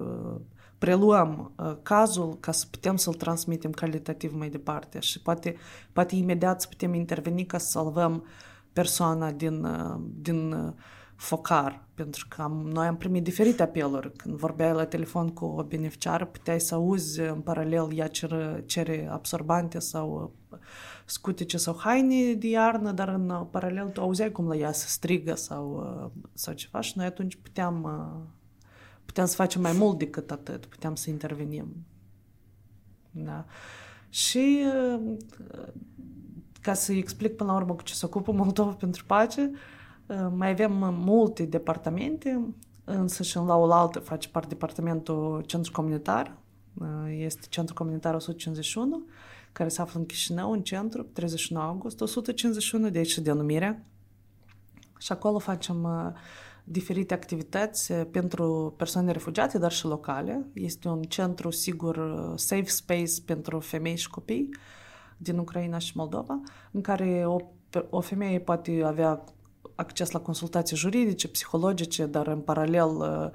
preluăm uh, cazul ca să putem să-l transmitem calitativ mai departe și poate, poate imediat să putem interveni ca să salvăm persoana din, uh, din uh, focar, pentru că am, noi am primit diferite apeluri. Când vorbeai la telefon cu o beneficiară, puteai să auzi în paralel ea cere, cere absorbante sau uh, scutice sau haine de iarnă, dar în paralel tu auzeai cum la ea se strigă sau, uh, sau ceva și noi atunci puteam, uh, puteam să facem mai mult decât atât, puteam să intervenim. Da. Și ca să explic până la urmă cu ce se ocupă Moldova pentru pace, uh, mai avem multe departamente, însă și în la oaltă face parte departamentul centru comunitar, este centru comunitar 151, care se află în Chișinău, în centru, 31 august, 151, de aici denumirea. Și acolo facem diferite activități pentru persoane refugiate, dar și locale. Este un centru sigur, safe space pentru femei și copii din Ucraina și Moldova, în care o, o femeie poate avea acces la consultații juridice, psihologice, dar în paralel uh,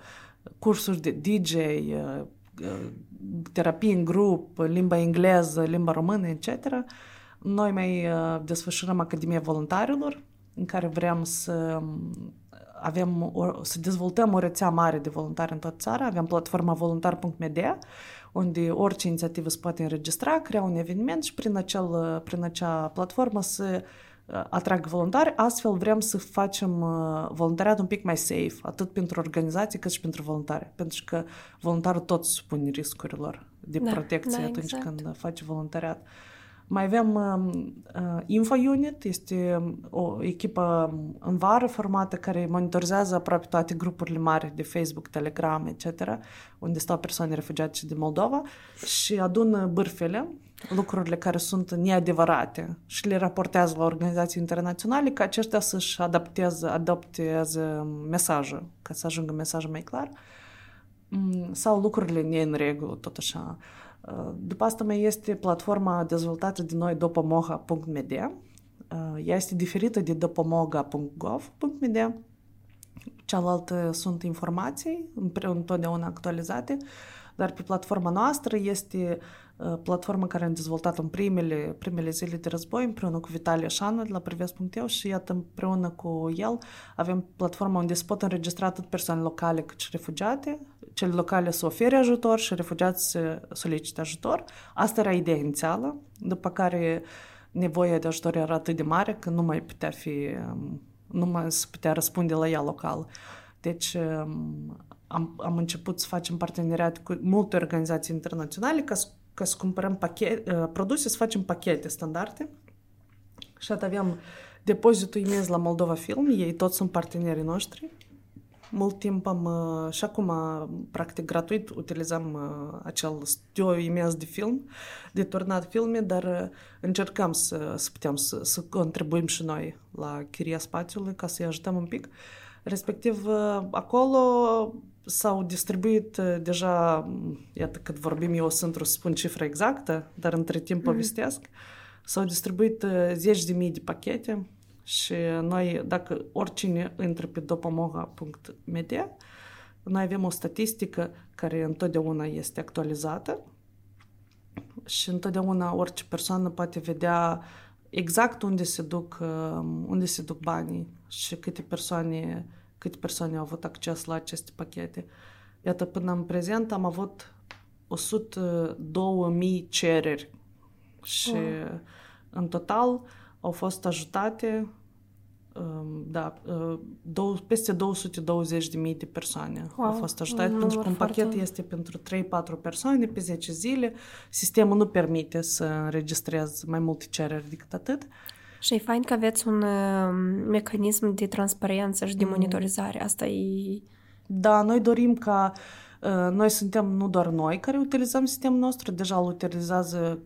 cursuri de DJ, uh, uh, terapie în grup, limba engleză, limba română, etc. Noi mai desfășurăm Academia Voluntarilor, în care vrem să um, avem o, să dezvoltăm o rețea mare de voluntari în toată țara. Avem platforma voluntar.media, unde orice inițiativă se poate înregistra, crea un eveniment și prin, acel, prin acea platformă să atrag voluntari, astfel vrem să facem voluntariat un pic mai safe, atât pentru organizații cât și pentru voluntari, pentru că voluntarul tot supune riscurilor de da, protecție da, atunci exact. când face voluntariat. Mai avem uh, Info Unit, este o echipă în vară formată care monitorizează aproape toate grupurile mari de Facebook, Telegram, etc., unde stau persoane refugiate din Moldova și adună bârfele lucrurile care sunt neadevărate și le raportează la organizații internaționale ca aceștia să-și adapteze, adapteze mesajul, ca să ajungă mesajul mai clar, mm, sau lucrurile ne în regulă, tot așa. Uh, după asta mai este platforma dezvoltată de noi dopomoha.media. Uh, ea este diferită de dopomoga.gov.media. Cealaltă sunt informații, întotdeauna actualizate, dar pe platforma noastră este uh, platforma care am dezvoltat în primele, primele zile de război împreună cu Vitalia Șanu de la Prives.eu și iată împreună cu el avem platforma unde se pot înregistra atât persoane locale cât și refugiate, cele locale să ofere ajutor și refugiați să solicite ajutor. Asta era ideea inițială, după care nevoia de ajutor era atât de mare că nu mai putea fi, um, nu mai se putea răspunde la ea local. Deci um, am, am început să facem parteneriat cu multe organizații internaționale ca să, ca să cumpărăm pachete, uh, produse, să facem pachete standarde. Și atât aveam depozitul imens la Moldova Film, ei toți sunt partenerii noștri. Mult timp am, uh, și acum, practic, gratuit utilizăm uh, acel studio imens de film, de turnat filme, dar încercăm să, să putem să, să contribuim și noi la chiria spațiului ca să-i ajutăm un pic. Respectiv, acolo s-au distribuit uh, deja, iată cât vorbim eu, sunt să spun cifra exactă, dar între timp mhm. povestesc, mm-hmm. s-au distribuit uh, zeci de mii de pachete și noi, dacă oricine intră pe dopamoga.media, noi avem o statistică care întotdeauna este actualizată și întotdeauna orice persoană poate vedea exact unde se duc, uh, unde se duc banii și câte persoane câte persoane au avut acces la aceste pachete. Iată, până în prezent am avut 102.000 cereri și oh. în total au fost ajutate um, da, uh, două, peste 220.000 de persoane wow. au fost ajutate, pentru că un pachet foarte... este pentru 3-4 persoane pe 10 zile. Sistemul nu permite să înregistrez mai multe cereri decât atât. Și e fain că aveți un uh, mecanism de transparență și de mm. monitorizare. Asta e... Da, noi dorim ca uh, noi suntem nu doar noi care utilizăm sistemul nostru, deja îl utilizează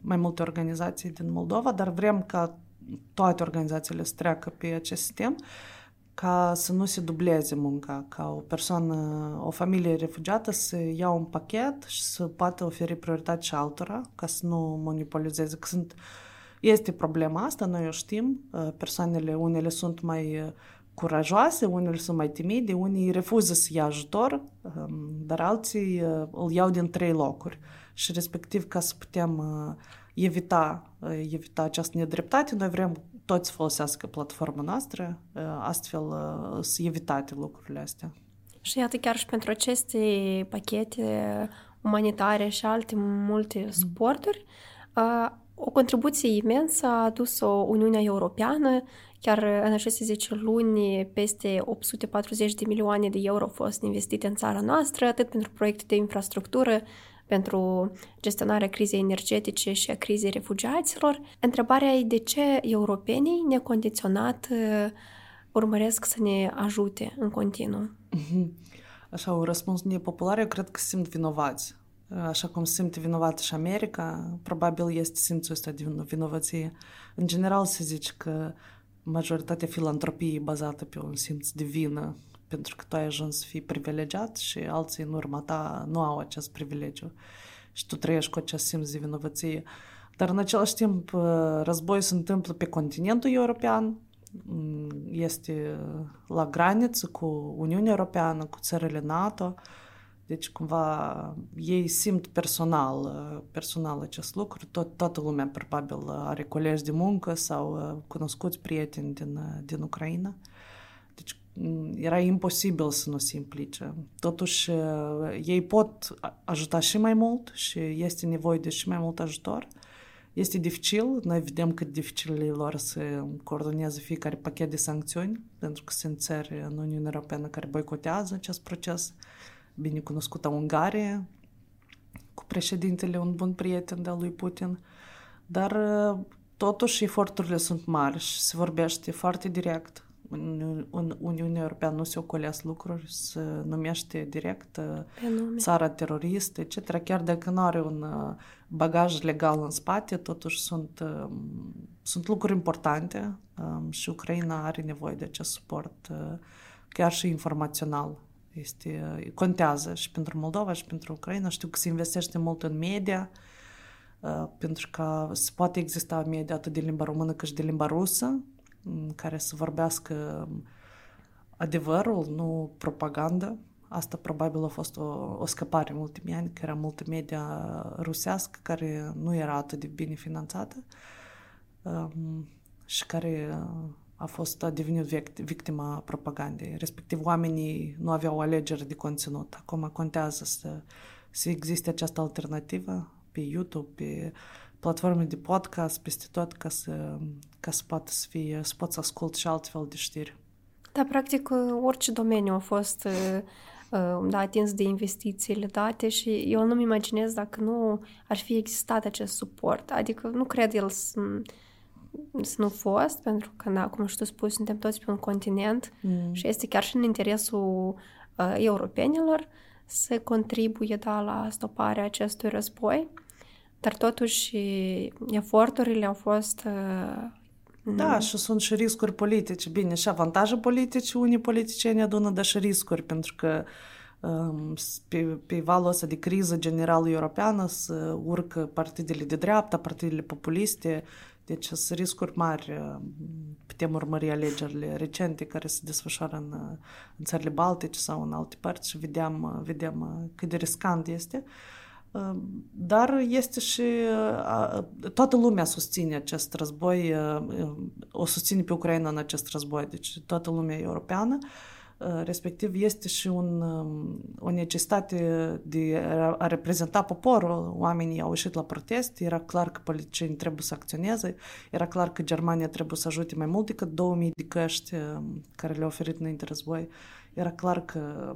mai multe organizații din Moldova, dar vrem ca toate organizațiile să treacă pe acest sistem ca să nu se dubleze munca, ca o persoană, o familie refugiată să ia un pachet și să poată oferi prioritate și altora, ca să nu monopolizeze, că sunt este problema asta, noi o știm, uh, persoanele unele sunt mai uh, curajoase, unele sunt mai timide, unii refuză să ia ajutor, um, dar alții îl iau din trei locuri. Și respectiv, ca să putem evita, evita această nedreptate, noi vrem toți să folosească platforma noastră, astfel să evitate lucrurile astea. Și iată, chiar și pentru aceste pachete umanitare și alte multe sporturi, o contribuție imensă a adus-o Uniunea Europeană, chiar în aceste 10 luni peste 840 de milioane de euro au fost investite în țara noastră, atât pentru proiecte de infrastructură, pentru gestionarea crizei energetice și a crizei refugiaților. Întrebarea e de ce europenii necondiționat urmăresc să ne ajute în continuu. Mhm. Așa, un răspuns nepopular, eu cred că simt vinovați. Așa cum simte vinovată și America, probabil este simțul ăsta de vinovăție. În general se zice că majoritatea filantropiei e bazată pe un simț de vină, pentru că tu ai ajuns să fii privilegiat și alții în urma ta nu au acest privilegiu. Și tu trăiești cu acest simț de vinovăție. Dar în același timp, războiul se întâmplă pe continentul european, este la graniță cu Uniunea Europeană, cu țările NATO, deci cumva ei simt personal, personal acest lucru. Tot, toată lumea probabil are colegi de muncă sau cunoscuți prieteni din, din Ucraina. Deci era imposibil să nu se implice. Totuși, ei pot ajuta și mai mult și este nevoie de și mai mult ajutor. Este dificil, noi vedem cât dificil e lor să coordoneze fiecare pachet de sancțiuni, pentru că sunt țări în Uniunea Europeană care boicotează acest proces. Bine cunoscută Ungaria, cu președintele un bun prieten de-al lui Putin. Dar totuși eforturile sunt mari și se vorbește foarte direct în Uniunea Europeană nu se ocolesc lucruri, se numește direct țara teroristă, etc. Chiar dacă nu are un bagaj legal în spate, totuși sunt, sunt lucruri importante și Ucraina are nevoie de acest suport chiar și informațional. Este, contează și pentru Moldova și pentru Ucraina. Știu că se investește mult în media, pentru că se poate exista media atât de limba română cât și de limba rusă, care să vorbească adevărul, nu propaganda. Asta probabil a fost o, o scăpare în ultimii ani, că era multă media rusească care nu era atât de bine finanțată um, și care a fost a devenit victima propagandei. Respectiv, oamenii nu aveau alegeri de conținut. Acum contează să, să existe această alternativă pe YouTube, pe platforme de podcast, peste tot, ca să, ca să poată să fie, să pot să ascult și altfel de știri. Da, practic, orice domeniu a fost da, atins de investițiile date și eu nu-mi imaginez dacă nu ar fi existat acest suport. Adică nu cred el să, să nu fost, pentru că, da, cum și tu spui, suntem toți pe un continent mm. și este chiar și în interesul uh, europenilor să contribuie da, la stoparea acestui război. Dar totuși eforturile au fost da, și sunt și riscuri politice. Bine, și avantaje politice, unii politicieni adună, dar și riscuri, pentru că pe, pe valul ăsta de criză generală europeană să urcă partidele de dreapta, partidele populiste, deci sunt riscuri mari. Putem urmări alegerile recente care se desfășoară în, în țările Baltice sau în alte părți și vedem, vedem cât de riscant este. Uh, dar este și toată lumea susține acest război, o susține pe Ucraina în acest război, deci toată lumea europeană. Respectiv este și un, o necesitate de a reprezenta poporul. Oamenii au ieșit la protest, era clar că politicienii trebuie să acționeze, era clar că Germania trebuie să ajute mai mult decât 2000 de căști care le-au oferit înainte război. Era clar că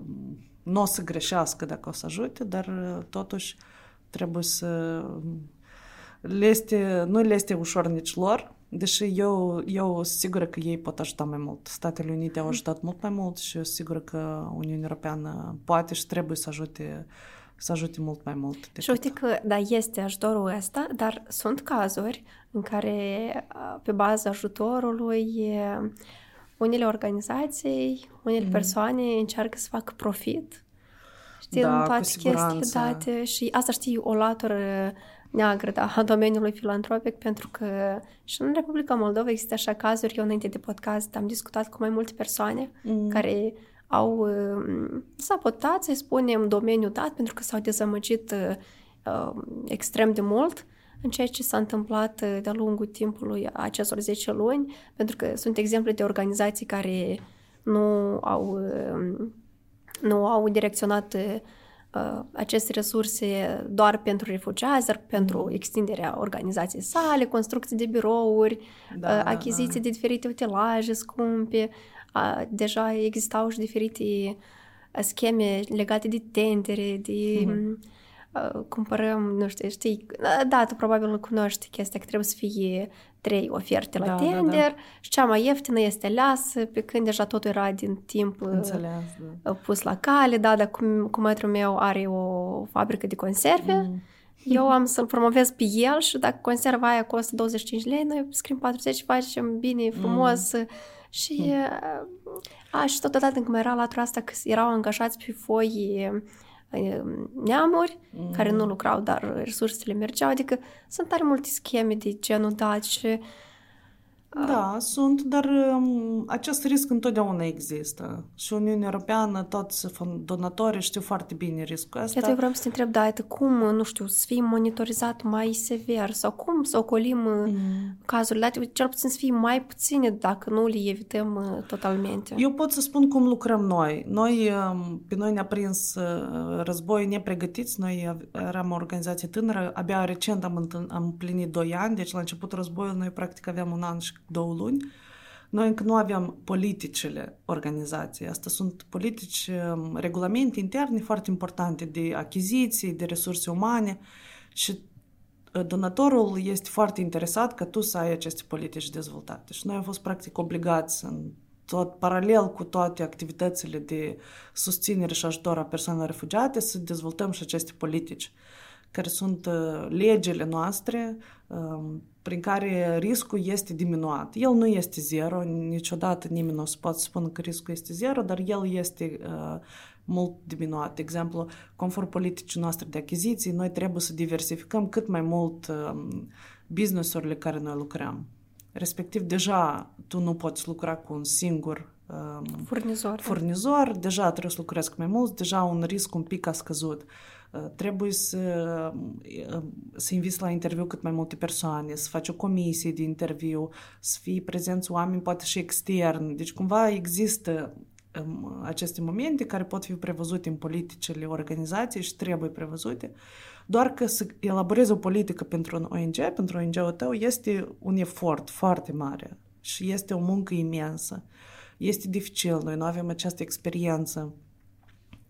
nu o să greșească dacă o să ajute, dar uh, totuși trebuie să... Le este, nu le este ușor nici lor, deși eu, eu sunt sigură că ei pot ajuta mai mult. Statele Unite au ajutat mult mai mult și eu sunt sigură că Uniunea Europeană poate și trebuie să ajute să ajute mult mai mult. Decât... Și uite că, da, este ajutorul ăsta, dar sunt cazuri în care, uh, pe baza ajutorului, unele organizații, unele mm. persoane încearcă să facă profit. Știi, da, în toate chestiile date și asta știi o latură neagră da, a domeniului filantropic, pentru că și în Republica Moldova există așa cazuri. Eu, înainte de podcast, am discutat cu mai multe persoane mm. care au uh, sabotat, să spunem, domeniul dat, pentru că s-au dezamăgit uh, uh, extrem de mult în ceea ce s-a întâmplat uh, de-a lungul timpului acestor 10 luni, pentru că sunt exemple de organizații care nu au, uh, nu au direcționat uh, uh, aceste resurse doar pentru refugiați, dar pentru mm. extinderea organizației sale, construcții de birouri, da, uh, achiziții da. de diferite utilaje scumpe. Uh, deja existau și diferite scheme legate de tendere, de mm. Uh, cumpărăm, nu știu, știi, da, tu probabil îl cunoști chestia că trebuie să fie trei oferte la da, tender da, da. și cea mai ieftină este aleasă, pe când deja totul era din timp uh, Înțeles, da. Uh, pus la cale, da, dar cum, cum meu are o fabrică de conserve, mm. eu am să-l promovez pe el și dacă conserva aia costă 25 lei, noi scrim 40 și facem bine, frumos mm. și mm. a, și totodată încă mai era latura asta că erau angajați pe foi neamuri mm. care nu lucrau, dar resursele mergeau. Adică sunt tare multe scheme de genul dat și da, sunt, dar um, acest risc întotdeauna există. Și Uniunea Europeană, toți donatorii știu foarte bine riscul ăsta. Iată, eu vreau să te întreb, da, cum, nu știu, să fie monitorizat mai sever sau cum să ocolim mm. cazurile, cel puțin să fie mai puține dacă nu le evităm uh, totalmente. Eu pot să spun cum lucrăm noi. Noi, um, pe noi ne-a prins uh, război nepregătiți, noi eram o organizație tânără, abia recent am, am împlinit 2 ani, deci la început războiul noi practic aveam un an și două luni, noi încă nu aveam politicile organizației. Asta sunt politici, um, regulamente interne foarte importante de achiziții, de resurse umane și uh, donatorul este foarte interesat că tu să ai aceste politici dezvoltate. Și noi am fost practic obligați în tot paralel cu toate activitățile de susținere și ajutor a persoanelor refugiate să dezvoltăm și aceste politici care sunt uh, legile noastre um, prin care riscul este diminuat. El nu este zero, niciodată nimeni nu o să poate spune că riscul este zero, dar el este uh, mult diminuat. De exemplu, conform politicii noastre de achiziții, noi trebuie să diversificăm cât mai mult uh, businessurile care noi lucrăm. Respectiv, deja tu nu poți lucra cu un singur um, furnizor, furnizor, deja trebuie să lucrezi cu mai mulți, deja un risc un pic a scăzut. Uh, trebuie să, să inviți la interviu cât mai multe persoane, să faci o comisie de interviu, să fii prezenți oameni poate și extern. Deci cumva există aceste momente care pot fi prevăzute în politicile organizației și trebuie prevăzute, doar că să elaborezi o politică pentru un ONG, pentru ONG-ul tău, este un efort foarte mare și este o muncă imensă. Este dificil, noi nu avem această experiență.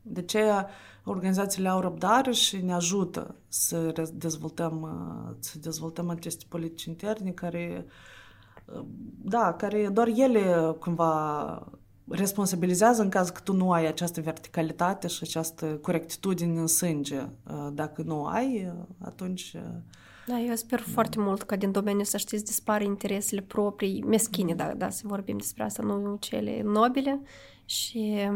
De aceea, organizațiile au răbdare și ne ajută să dezvoltăm, uh, să dezvoltăm aceste politici interne care, uh, da, care doar ele cumva responsabilizează în caz că tu nu ai această verticalitate și această corectitudine în sânge. Uh, dacă nu ai, atunci... Da, eu sper da. foarte mult ca din domeniu să știți dispare interesele proprii, meschine, da, da, să vorbim despre asta, nu cele nobile și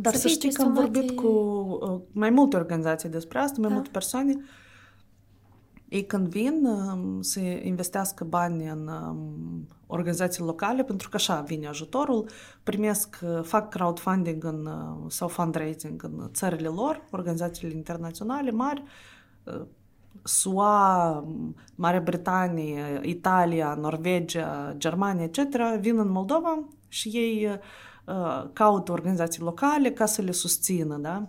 dar să, să știi că am vorbit cu uh, mai multe organizații despre asta, mai da. multe persoane. Ei când vin um, să investească bani în um, organizații locale, pentru că așa vine ajutorul, primesc, uh, fac crowdfunding în, uh, sau fundraising în țările lor, organizațiile internaționale mari, SUA, Marea Britanie, Italia, Norvegia, Germania, etc., vin în Moldova și ei Uh, caută organizații locale ca să le susțină, da?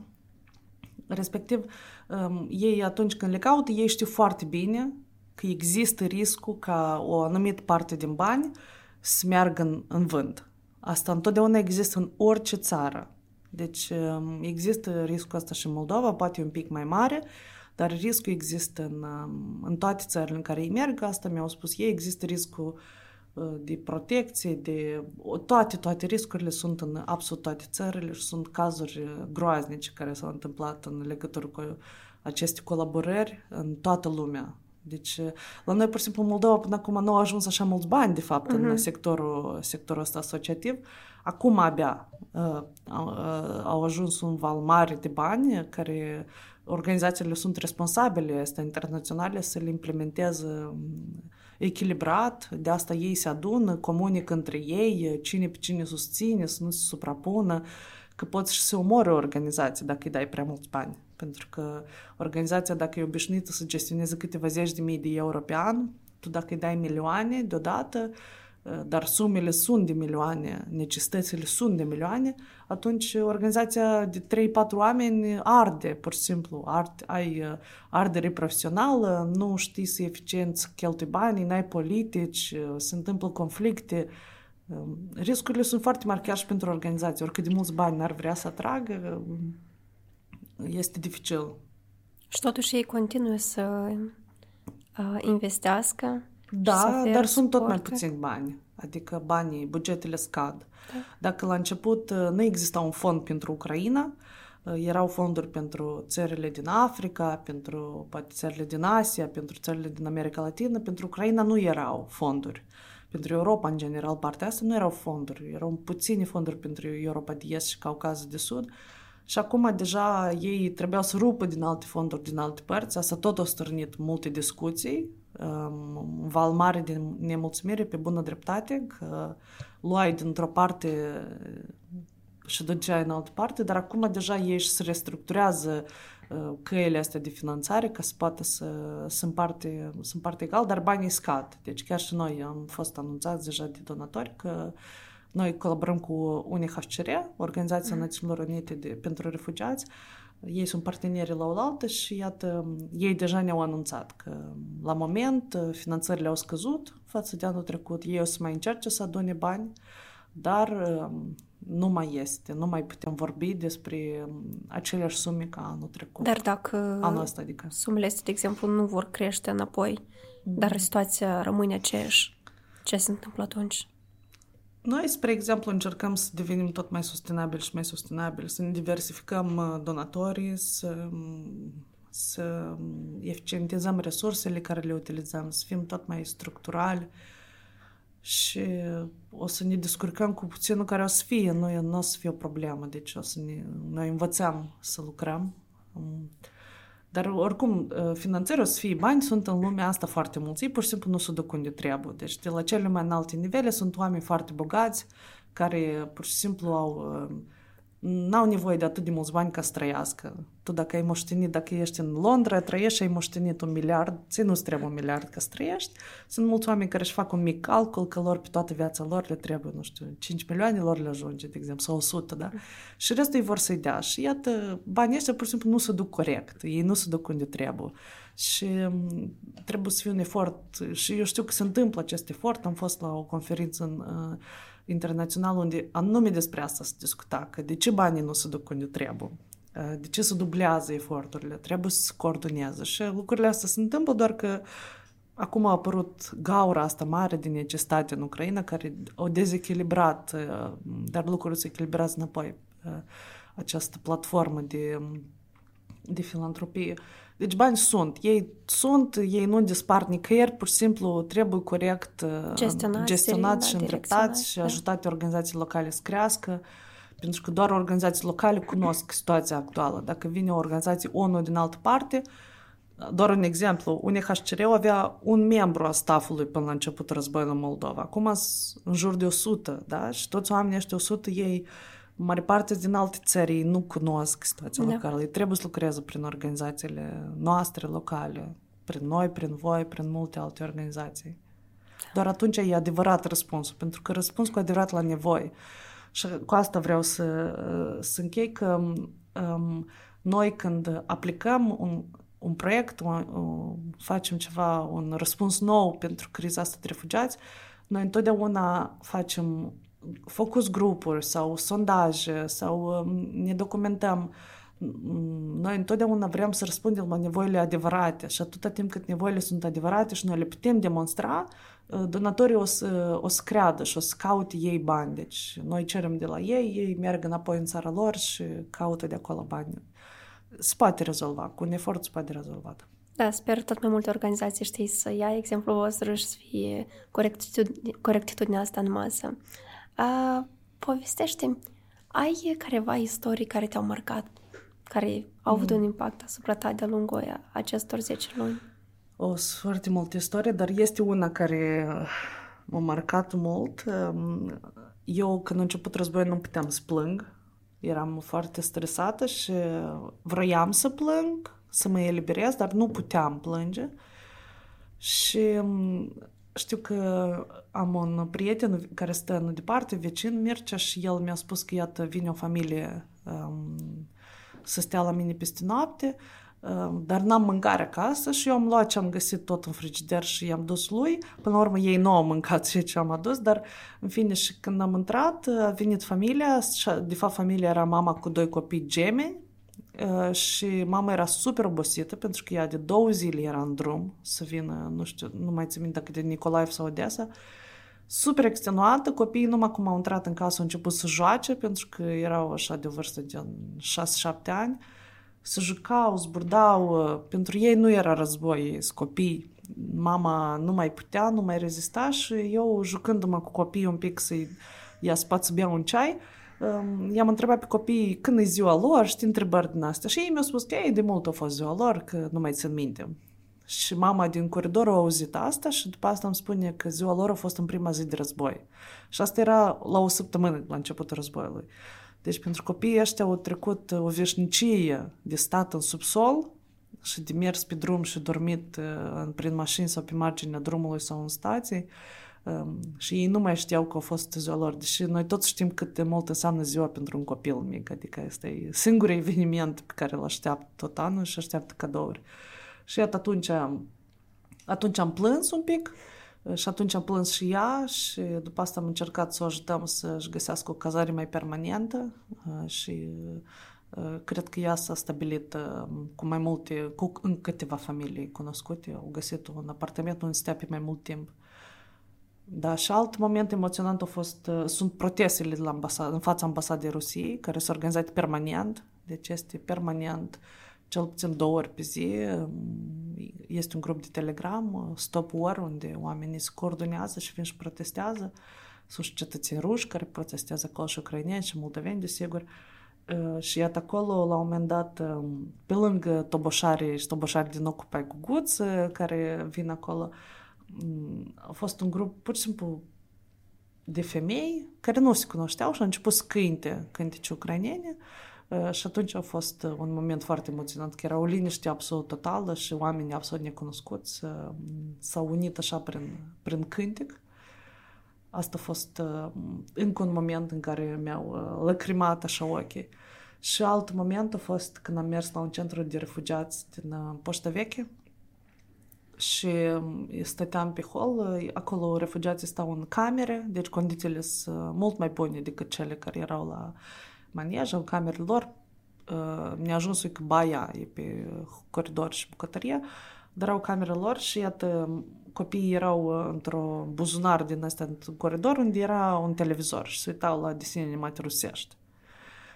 Respectiv, um, ei atunci când le caută, ei știu foarte bine că există riscul ca o anumită parte din bani să meargă în, în vânt. Asta întotdeauna există în orice țară. Deci um, există riscul ăsta și în Moldova, poate un pic mai mare, dar riscul există în, um, în toate țările în care ei merg, asta mi-au spus ei, există riscul uh, de protecție, de toate, toate riscurile sunt în absolut toate țările și sunt cazuri groaznice care s-au întâmplat în legătură cu aceste colaborări în toată lumea. Deci, la noi, pur și simplu, Moldova până acum nu au ajuns așa mulți bani, de fapt, uh-huh. în sectorul, sectorul ăsta asociativ. Acum abia uh, uh, au ajuns un val mare de bani care organizațiile sunt responsabile, este internaționale, să le implementeze echilibrat, de asta ei se adună, comunică între ei, cine pe cine susține, să nu se suprapună, că poți și să omoră o organizație dacă îi dai prea mulți bani. Pentru că organizația, dacă e obișnuită să gestioneze câteva zeci de mii de euro pe an, tu dacă îi dai milioane deodată, dar sumele sunt de milioane, necesitățile sunt de milioane, atunci organizația de 3-4 oameni arde, pur și simplu. Ard, ai ardere profesională, nu știi să eficient să cheltui banii, n-ai politici, se întâmplă conflicte. Riscurile sunt foarte mari chiar și pentru organizație. Oricât de mulți bani n-ar vrea să atragă, este dificil. Și totuși ei continuă să uh, investească da, dar sunt tot mai puțini bani. Adică banii, bugetele scad. Da. Dacă la început uh, nu exista un fond pentru Ucraina, uh, erau fonduri pentru țările din Africa, pentru poate țările din Asia, pentru țările din America Latină, pentru Ucraina nu erau fonduri. Pentru Europa, în general, partea asta nu erau fonduri. Erau puține fonduri pentru Europa de Est și Caucazul de Sud. Și acum deja ei trebuiau să rupă din alte fonduri din alte părți. Asta tot a stârnit multe discuții un val mare de nemulțumire pe bună dreptate, că luai dintr-o parte și duceai în altă parte, dar acum deja ei se restructurează căile astea de finanțare ca să poată să, să, împarte, să împarte egal, dar banii scad. Deci chiar și noi am fost anunțați deja de donatori că noi colaborăm cu UNHCR, Organizația mm. Națiunilor Unite de, pentru Refugiați, ei sunt parteneri la oaltă și iată, ei deja ne-au anunțat că la moment finanțările au scăzut față de anul trecut. Ei o să mai încerce să adune bani, dar nu mai este, nu mai putem vorbi despre aceleași sume ca anul trecut. Dar dacă anul ăsta, adică. sumele astea, de exemplu, nu vor crește înapoi, mm. dar situația rămâne aceeași, ce se întâmplă atunci? Noi, spre exemplu, încercăm să devenim tot mai sustenabili și mai sustenabili, să ne diversificăm uh, donatorii, să, să eficientizăm resursele care le utilizăm, să fim tot mai structurali și o să ne descurcăm cu puținul care o să fie, nu, nu o să fie o problemă, deci o să ne, noi învățăm să lucrăm. Dar oricum, uh, finanțării o să fie bani, sunt în lumea asta foarte mulți. Ei pur și simplu nu se duc unde trebuie. Deci de la cele mai înalte nivele sunt oameni foarte bogați care pur și simplu au uh, n-au nevoie de atât de mulți bani ca să trăiască. Tu dacă ai moștenit, dacă ești în Londra, trăiești și ai moștenit un miliard, ți nu trebuie un miliard ca să trăiești. Sunt mulți oameni care își fac un mic calcul că lor pe toată viața lor le trebuie, nu știu, 5 milioane lor le ajunge, de exemplu, sau 100, da? Și restul ei vor să-i dea. Și iată, banii ăștia pur și simplu nu se duc corect. Ei nu se duc unde trebuie. Și mm, trebuie să fie un efort. Și eu știu că se întâmplă acest efort. Am fost la o conferință în uh, internațional unde anume despre asta se discuta, că de ce banii nu se duc unde trebuie, de ce se dublează eforturile, trebuie să se coordoneze. Și lucrurile astea se întâmplă doar că acum a apărut gaura asta mare de necesitate în Ucraina care au dezechilibrat, dar lucrurile se echilibrează înapoi această platformă de, de filantropie. Deci bani sunt, ei sunt, ei nu dispar nicăieri, pur și simplu trebuie corect uh, gestionați, gestionați și îndreptați și da. ajutate organizații locale să crească, pentru că doar organizații locale cunosc situația actuală. Dacă vine o organizație ONU din altă parte, doar un exemplu, UNHCR avea un membru a staffului până la început războiul în Moldova. Acum în jur de 100, da? Și toți oamenii ăștia 100 ei mare parte din alte țări nu cunosc situația da. locală. Ei trebuie să lucreze prin organizațiile noastre locale, prin noi, prin voi, prin multe alte organizații. Doar atunci e adevărat răspunsul, pentru că răspuns cu adevărat la nevoi. Și cu asta vreau să, să închei că um, noi când aplicăm un, un proiect, un, un, facem ceva, un răspuns nou pentru criza asta de refugiați, noi întotdeauna facem focus grupuri sau sondaje sau um, ne documentăm. Mm, noi întotdeauna vrem să răspundem la nevoile adevărate și atâta timp cât nevoile sunt adevărate și noi le putem demonstra, uh, donatorii o să, o să creadă și o să caute ei bani. Deci noi cerem de la ei, ei merg înapoi în țara lor și caută de acolo bani. Se poate rezolva, cu un efort se poate rezolva. Da, sper tot mai multe organizații, știi, să ia exemplul vostru și să fie corectitudinea asta în masă. Uh, povestește ai careva istorii care te-au marcat, care au avut mm. un impact asupra ta de-a lungul acestor 10 luni? O, sunt foarte multe istorie, dar este una care m-a marcat mult. Eu, când a început războiul, nu puteam să plâng. Eram foarte stresată și vroiam să plâng, să mă eliberez, dar nu puteam plânge. Și știu că am un prieten care stă în departe, vecin Mircea, și el mi-a spus că, iată, vine o familie um, să stea la mine peste noapte, um, dar n-am mâncare acasă și eu am luat ce am găsit tot în frigider și i-am dus lui. Până la urmă, ei nu au mâncat ceea ce am adus, dar, în fine, și când am intrat, a venit familia, de fapt, familia era mama cu doi copii gemeni, Uh, și mama era super obosită pentru că ea de două zile era în drum să vină, nu știu, nu mai țin minte dacă de Nicolaev sau Odessa, super extenuată, copiii numai cum au intrat în casă au început să joace pentru că erau așa de vârstă de 6-7 ani, să jucau, zburdau, uh, pentru ei nu era război, sunt copii, mama nu mai putea, nu mai rezista și eu jucându-mă cu copiii un pic să-i ia spațiu să bea un ceai, i-am întrebat pe copii când e ziua lor, știi, întrebări din astea. Și ei mi-au spus că ei de mult a fost ziua lor, că nu mai țin minte. Și mama din coridor a auzit asta și după asta îmi spune că ziua lor a fost în prima zi de război. Și asta era la o săptămână la începutul războiului. Deci pentru copiii ăștia au trecut o veșnicie de stat în subsol și de mers pe drum și dormit prin mașini sau pe marginea drumului sau în stații Um, și ei nu mai știau că a fost ziua lor, deși noi toți știm cât de mult înseamnă ziua pentru un copil mic, adică este singurul eveniment pe care îl așteaptă tot anul și așteaptă cadouri. Și iată atunci, atunci am plâns un pic și atunci am plâns și ea și după asta am încercat să o ajutăm să-și găsească o cazare mai permanentă și cred că ea s-a stabilit cu mai multe, cu în câteva familii cunoscute, au găsit un apartament unde stea pe mai mult timp. Da, și alt moment emoționant a fost, uh, sunt protestele de la ambasad, în fața ambasadei Rusiei, care s-au organizat permanent, deci este permanent, cel puțin două ori pe zi. Um, este un grup de Telegram, uh, Stop War, unde oamenii se coordonează și vin și protestează. Sunt și cetățeni ruși care protestează acolo și ucrainieni și moldoveni, desigur. Uh, și iată acolo, la un moment dat, um, pe lângă toboșarii și toboșarii din Occupy Guguț, care vin acolo, a fost un grup pur și simplu de femei care nu se cunoșteau și au început să cânte cântece ucrainene și atunci a fost un moment foarte emoționant, că era o liniște absolut totală și oamenii absolut necunoscuți s-au unit așa prin, prin cântec. Asta a fost încă un moment în care mi-au lăcrimat așa ochii. Și alt moment a fost când am mers la un centru de refugiați din Poșta Veche, și stăteam pe hol, acolo refugiații stau în camere, deci condițiile sunt mult mai bune decât cele care erau la manieja, în camerele lor. Mi-a ajuns că baia e pe coridor și bucătărie, dar au camerele lor și iată, copiii erau într-o buzunar din ăsta în coridor unde era un televizor și se uitau la desene animate rusești.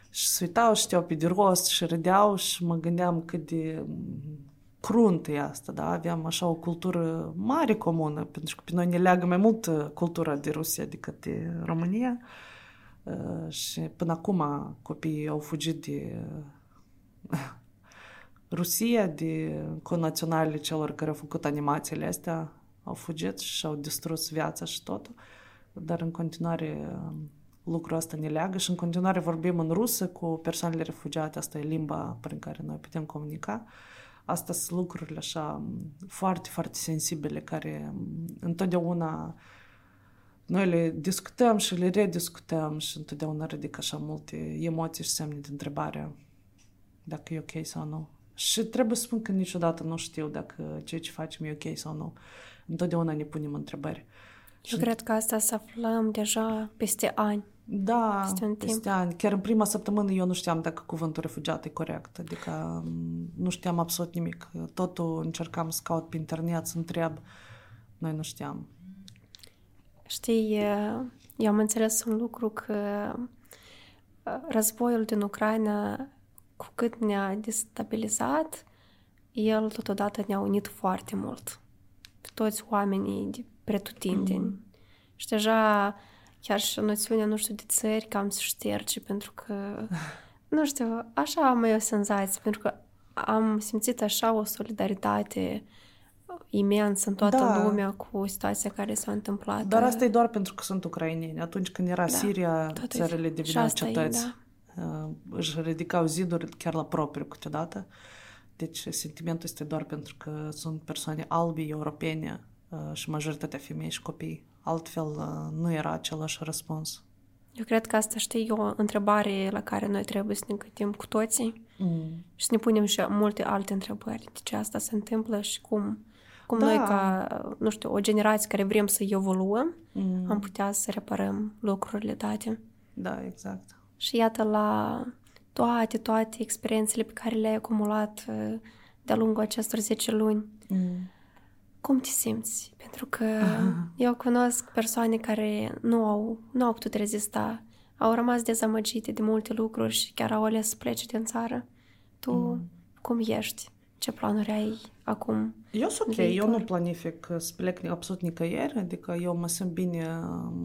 Și se uitau și știau pe de rost și râdeau și mă gândeam cât de cruntă e asta, da? Aveam așa o cultură mare comună, pentru că pe noi ne leagă mai mult uh, cultura de Rusia decât de România. Uh, și până acum copiii au fugit de uh, Rusia, de conaționalele celor care au făcut animațiile astea, au fugit și au distrus viața și totul. Dar în continuare lucrul ăsta ne leagă și în continuare vorbim în rusă cu persoanele refugiate. Asta e limba prin care noi putem comunica. Uh, Asta sunt lucrurile așa foarte, foarte sensibile care întotdeauna noi le discutăm și le rediscutăm și întotdeauna ridică așa multe emoții și semne de întrebare dacă e ok sau nu. Și trebuie să spun că niciodată nu știu dacă ceea ce facem e ok sau nu. Întotdeauna ne punem întrebări. Eu și... cred că asta să aflăm deja peste ani. Da, peste, un peste timp. ani. Chiar în prima săptămână eu nu știam dacă cuvântul refugiat e corect. Adică nu știam absolut nimic. Totul încercam să caut pe internet, să întreb. Noi nu știam. Știi, eu am înțeles un lucru că războiul din Ucraina, cu cât ne-a destabilizat, el totodată ne-a unit foarte mult. Toți oamenii de pretutindeni. Mm. Și deja chiar și noțiunea, nu știu, de țări cam se șterge pentru că nu știu, așa am eu o senzație, pentru că am simțit așa o solidaritate imens în toată Da. lumea cu situația care s-a întâmplat. Dar asta e doar pentru că sunt ucraineni. Atunci când era Da, Siria, tot e- țările și deveneau asta e, cetăți. Uh, Își ridicau ziduri chiar la propriu câteodată. Deci sentimentul este doar pentru că sunt persoane albi, europene uh, și majoritatea femei și copii. Altfel uh, nu era același răspuns. Eu cred că asta, știi, e o întrebare la care noi trebuie să ne gândim cu toții Mm. și să ne punem și multe alte întrebări. De ce asta se întâmplă și cum, cum Da. noi, ca, nu știu, o generație care vrem să evoluăm, Mm. am putea să reparăm lucrurile date. Da, exact. Și iată la toate, toate experiențele pe care le-ai acumulat uh, de-a lungul acestor 10 luni. Mm. Cum te simți? Pentru că eu cunosc persoane care nu au, nu au putut rezista, au rămas dezamăgite de multe lucruri și chiar au ales să plece din țară. Tu Mm. cum ești? Ce planuri ai acum? Eu sunt ok, viitor. eu nu planific să plec absolut nicăieri, adică eu mă simt bine,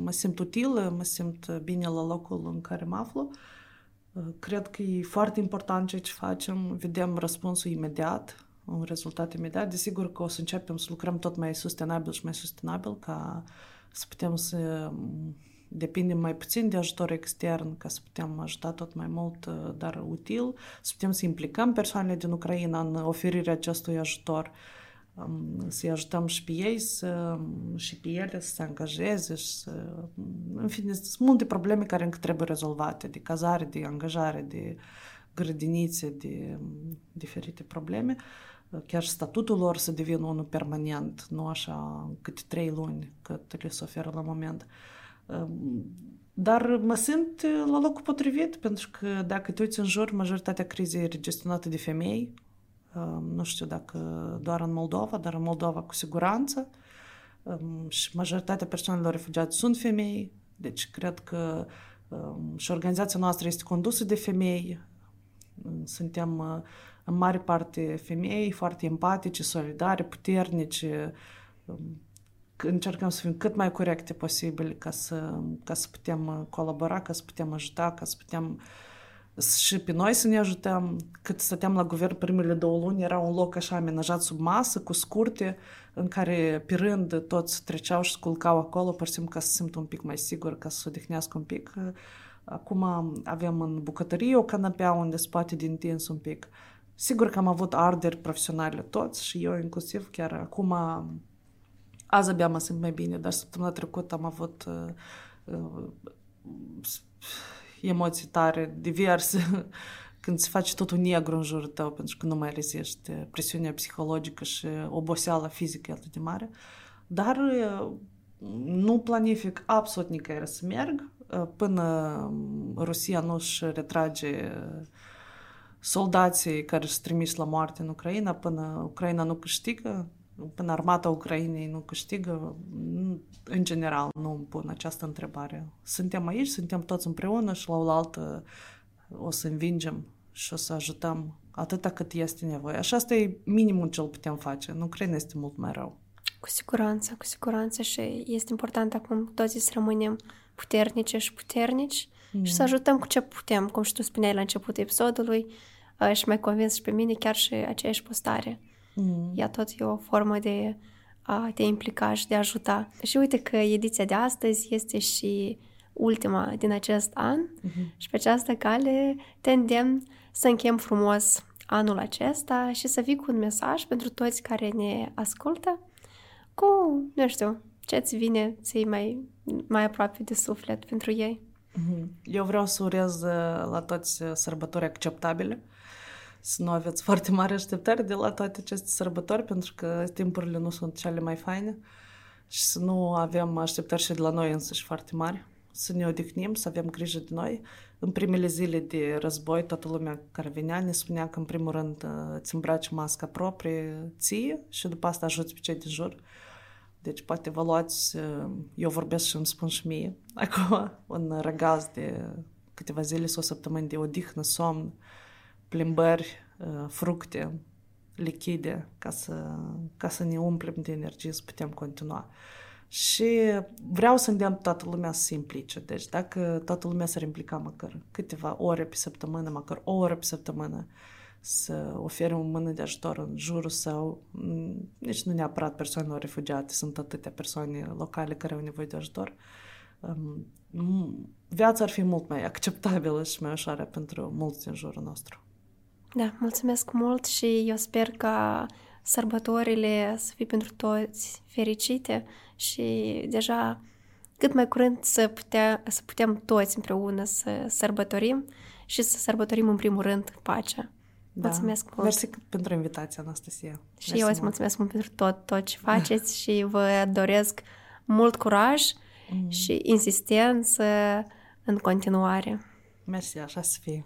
mă simt utilă, mă simt bine la locul în care mă aflu. Cred că e foarte important ceea ce facem, vedem răspunsul imediat, un rezultat imediat. Desigur că o să începem să lucrăm tot mai sustenabil și mai sustenabil ca să putem să depindem mai puțin de ajutor extern, ca să putem ajuta tot mai mult, dar util, să putem să implicăm persoanele din Ucraina în oferirea acestui ajutor, um, să-i ajutăm și pe ei să, și pe ele să se angajeze și să... În fine, sunt multe probleme care încă trebuie rezolvate, de cazare, de angajare, de grădinițe, de um, diferite probleme. Chiar și statutul lor să devină unul permanent, nu așa câte trei luni cât le se oferă la moment. Um, Dar mă simt la locul potrivit, pentru că dacă te uiți în jur, majoritatea crizei e gestionată de femei. Um, Nu știu dacă doar în Moldova, dar în Moldova cu siguranță. Um, Și majoritatea persoanelor refugiați sunt femei. Deci cred că um, și organizația noastră este condusă de femei. Suntem uh, în mare parte femei, foarte empatice, solidare, puternice. Um, Încercăm să fim cât mai corecte posibil ca să, ca să putem uh, colabora, ca să putem ajuta, ca să putem și pe noi să ne ajutăm. Cât stăteam la guvern primele două luni, era un loc așa amenajat sub masă, cu scurte, în care pe rând toți treceau și sculcau acolo, pur și simplu ca să se simtă un pic mai sigur, ca să se odihnească un pic. Acum avem în bucătărie o canapea unde se poate de întins un pic. Sigur că am avut arderi profesionale toți și eu inclusiv chiar acum azi abia mă simt mai bine, dar săptămâna trecută am avut uh, uh, emoții tare, diverse, când se face totul negru în jurul tău, pentru că nu mai reziști presiunea psihologică și oboseala fizică atât de mare. Dar uh, nu planific absolut nicăieri să merg uh, până Rusia nu își retrage soldații care își trimis la moarte în Ucraina, până Ucraina nu câștigă, până armata Ucrainei nu câștigă, în general nu îmi pun această întrebare. Suntem aici, suntem toți împreună și la oaltă o să învingem și o să ajutăm atâta cât este nevoie. Așa asta e minimul ce îl putem face. În Ucraina este mult mai rău. Cu siguranță, cu siguranță și este important acum toți să rămânem puternice și puternici mm. și să ajutăm cu ce putem, cum și tu spuneai la începutul episodului și mai convins și pe mine chiar și aceeași postare. Mm. Ea tot e o formă de a te implica și de a ajuta. Și uite că ediția de astăzi este și ultima din acest an mm-hmm. și pe această cale te îndemn să închem frumos anul acesta și să vii cu un mesaj pentru toți care ne ascultă cu, nu știu, ce-ți vine să mai, mai aproape de suflet pentru ei. Eu vreau să urez la toți sărbători acceptabile, să nu aveți foarte mari așteptări de la toate aceste sărbători, pentru că timpurile nu sunt cele mai faine și să nu avem așteptări și de la noi însăși foarte mari, să ne odihnim, să avem grijă de noi. În primele zile de război, toată lumea care venea ne spunea că, în primul rând, îți îmbraci masca proprie ție și după asta ajuți pe cei din jur. Deci poate vă luați, eu vorbesc și îmi spun și mie, acum un răgaz de câteva zile sau săptămâni de odihnă, somn, plimbări, fructe, lichide, ca să, ca să ne umplem de energie să putem continua. Și vreau să îndemn toată lumea să se implice. Deci dacă toată lumea s-ar implica măcar câteva ore pe săptămână, măcar o oră pe săptămână, să ofere o mână de ajutor în jurul său, nici nu neapărat persoanelor refugiate, sunt atâtea persoane locale care au nevoie de ajutor, um, viața ar fi mult mai acceptabilă și mai ușoară pentru mulți din jurul nostru. Da, mulțumesc mult și eu sper ca sărbătorile să fie pentru toți fericite și deja cât mai curând să, putea, să putem toți împreună să sărbătorim și să sărbătorim în primul rând pacea. Da. Mulțumesc mult! Mersi pentru invitația, Anastasia. Și Mersi eu îți mulțumesc mult pentru tot, tot ce faceți și vă doresc mult curaj mm. și insistență în continuare. Mersi, așa să fie.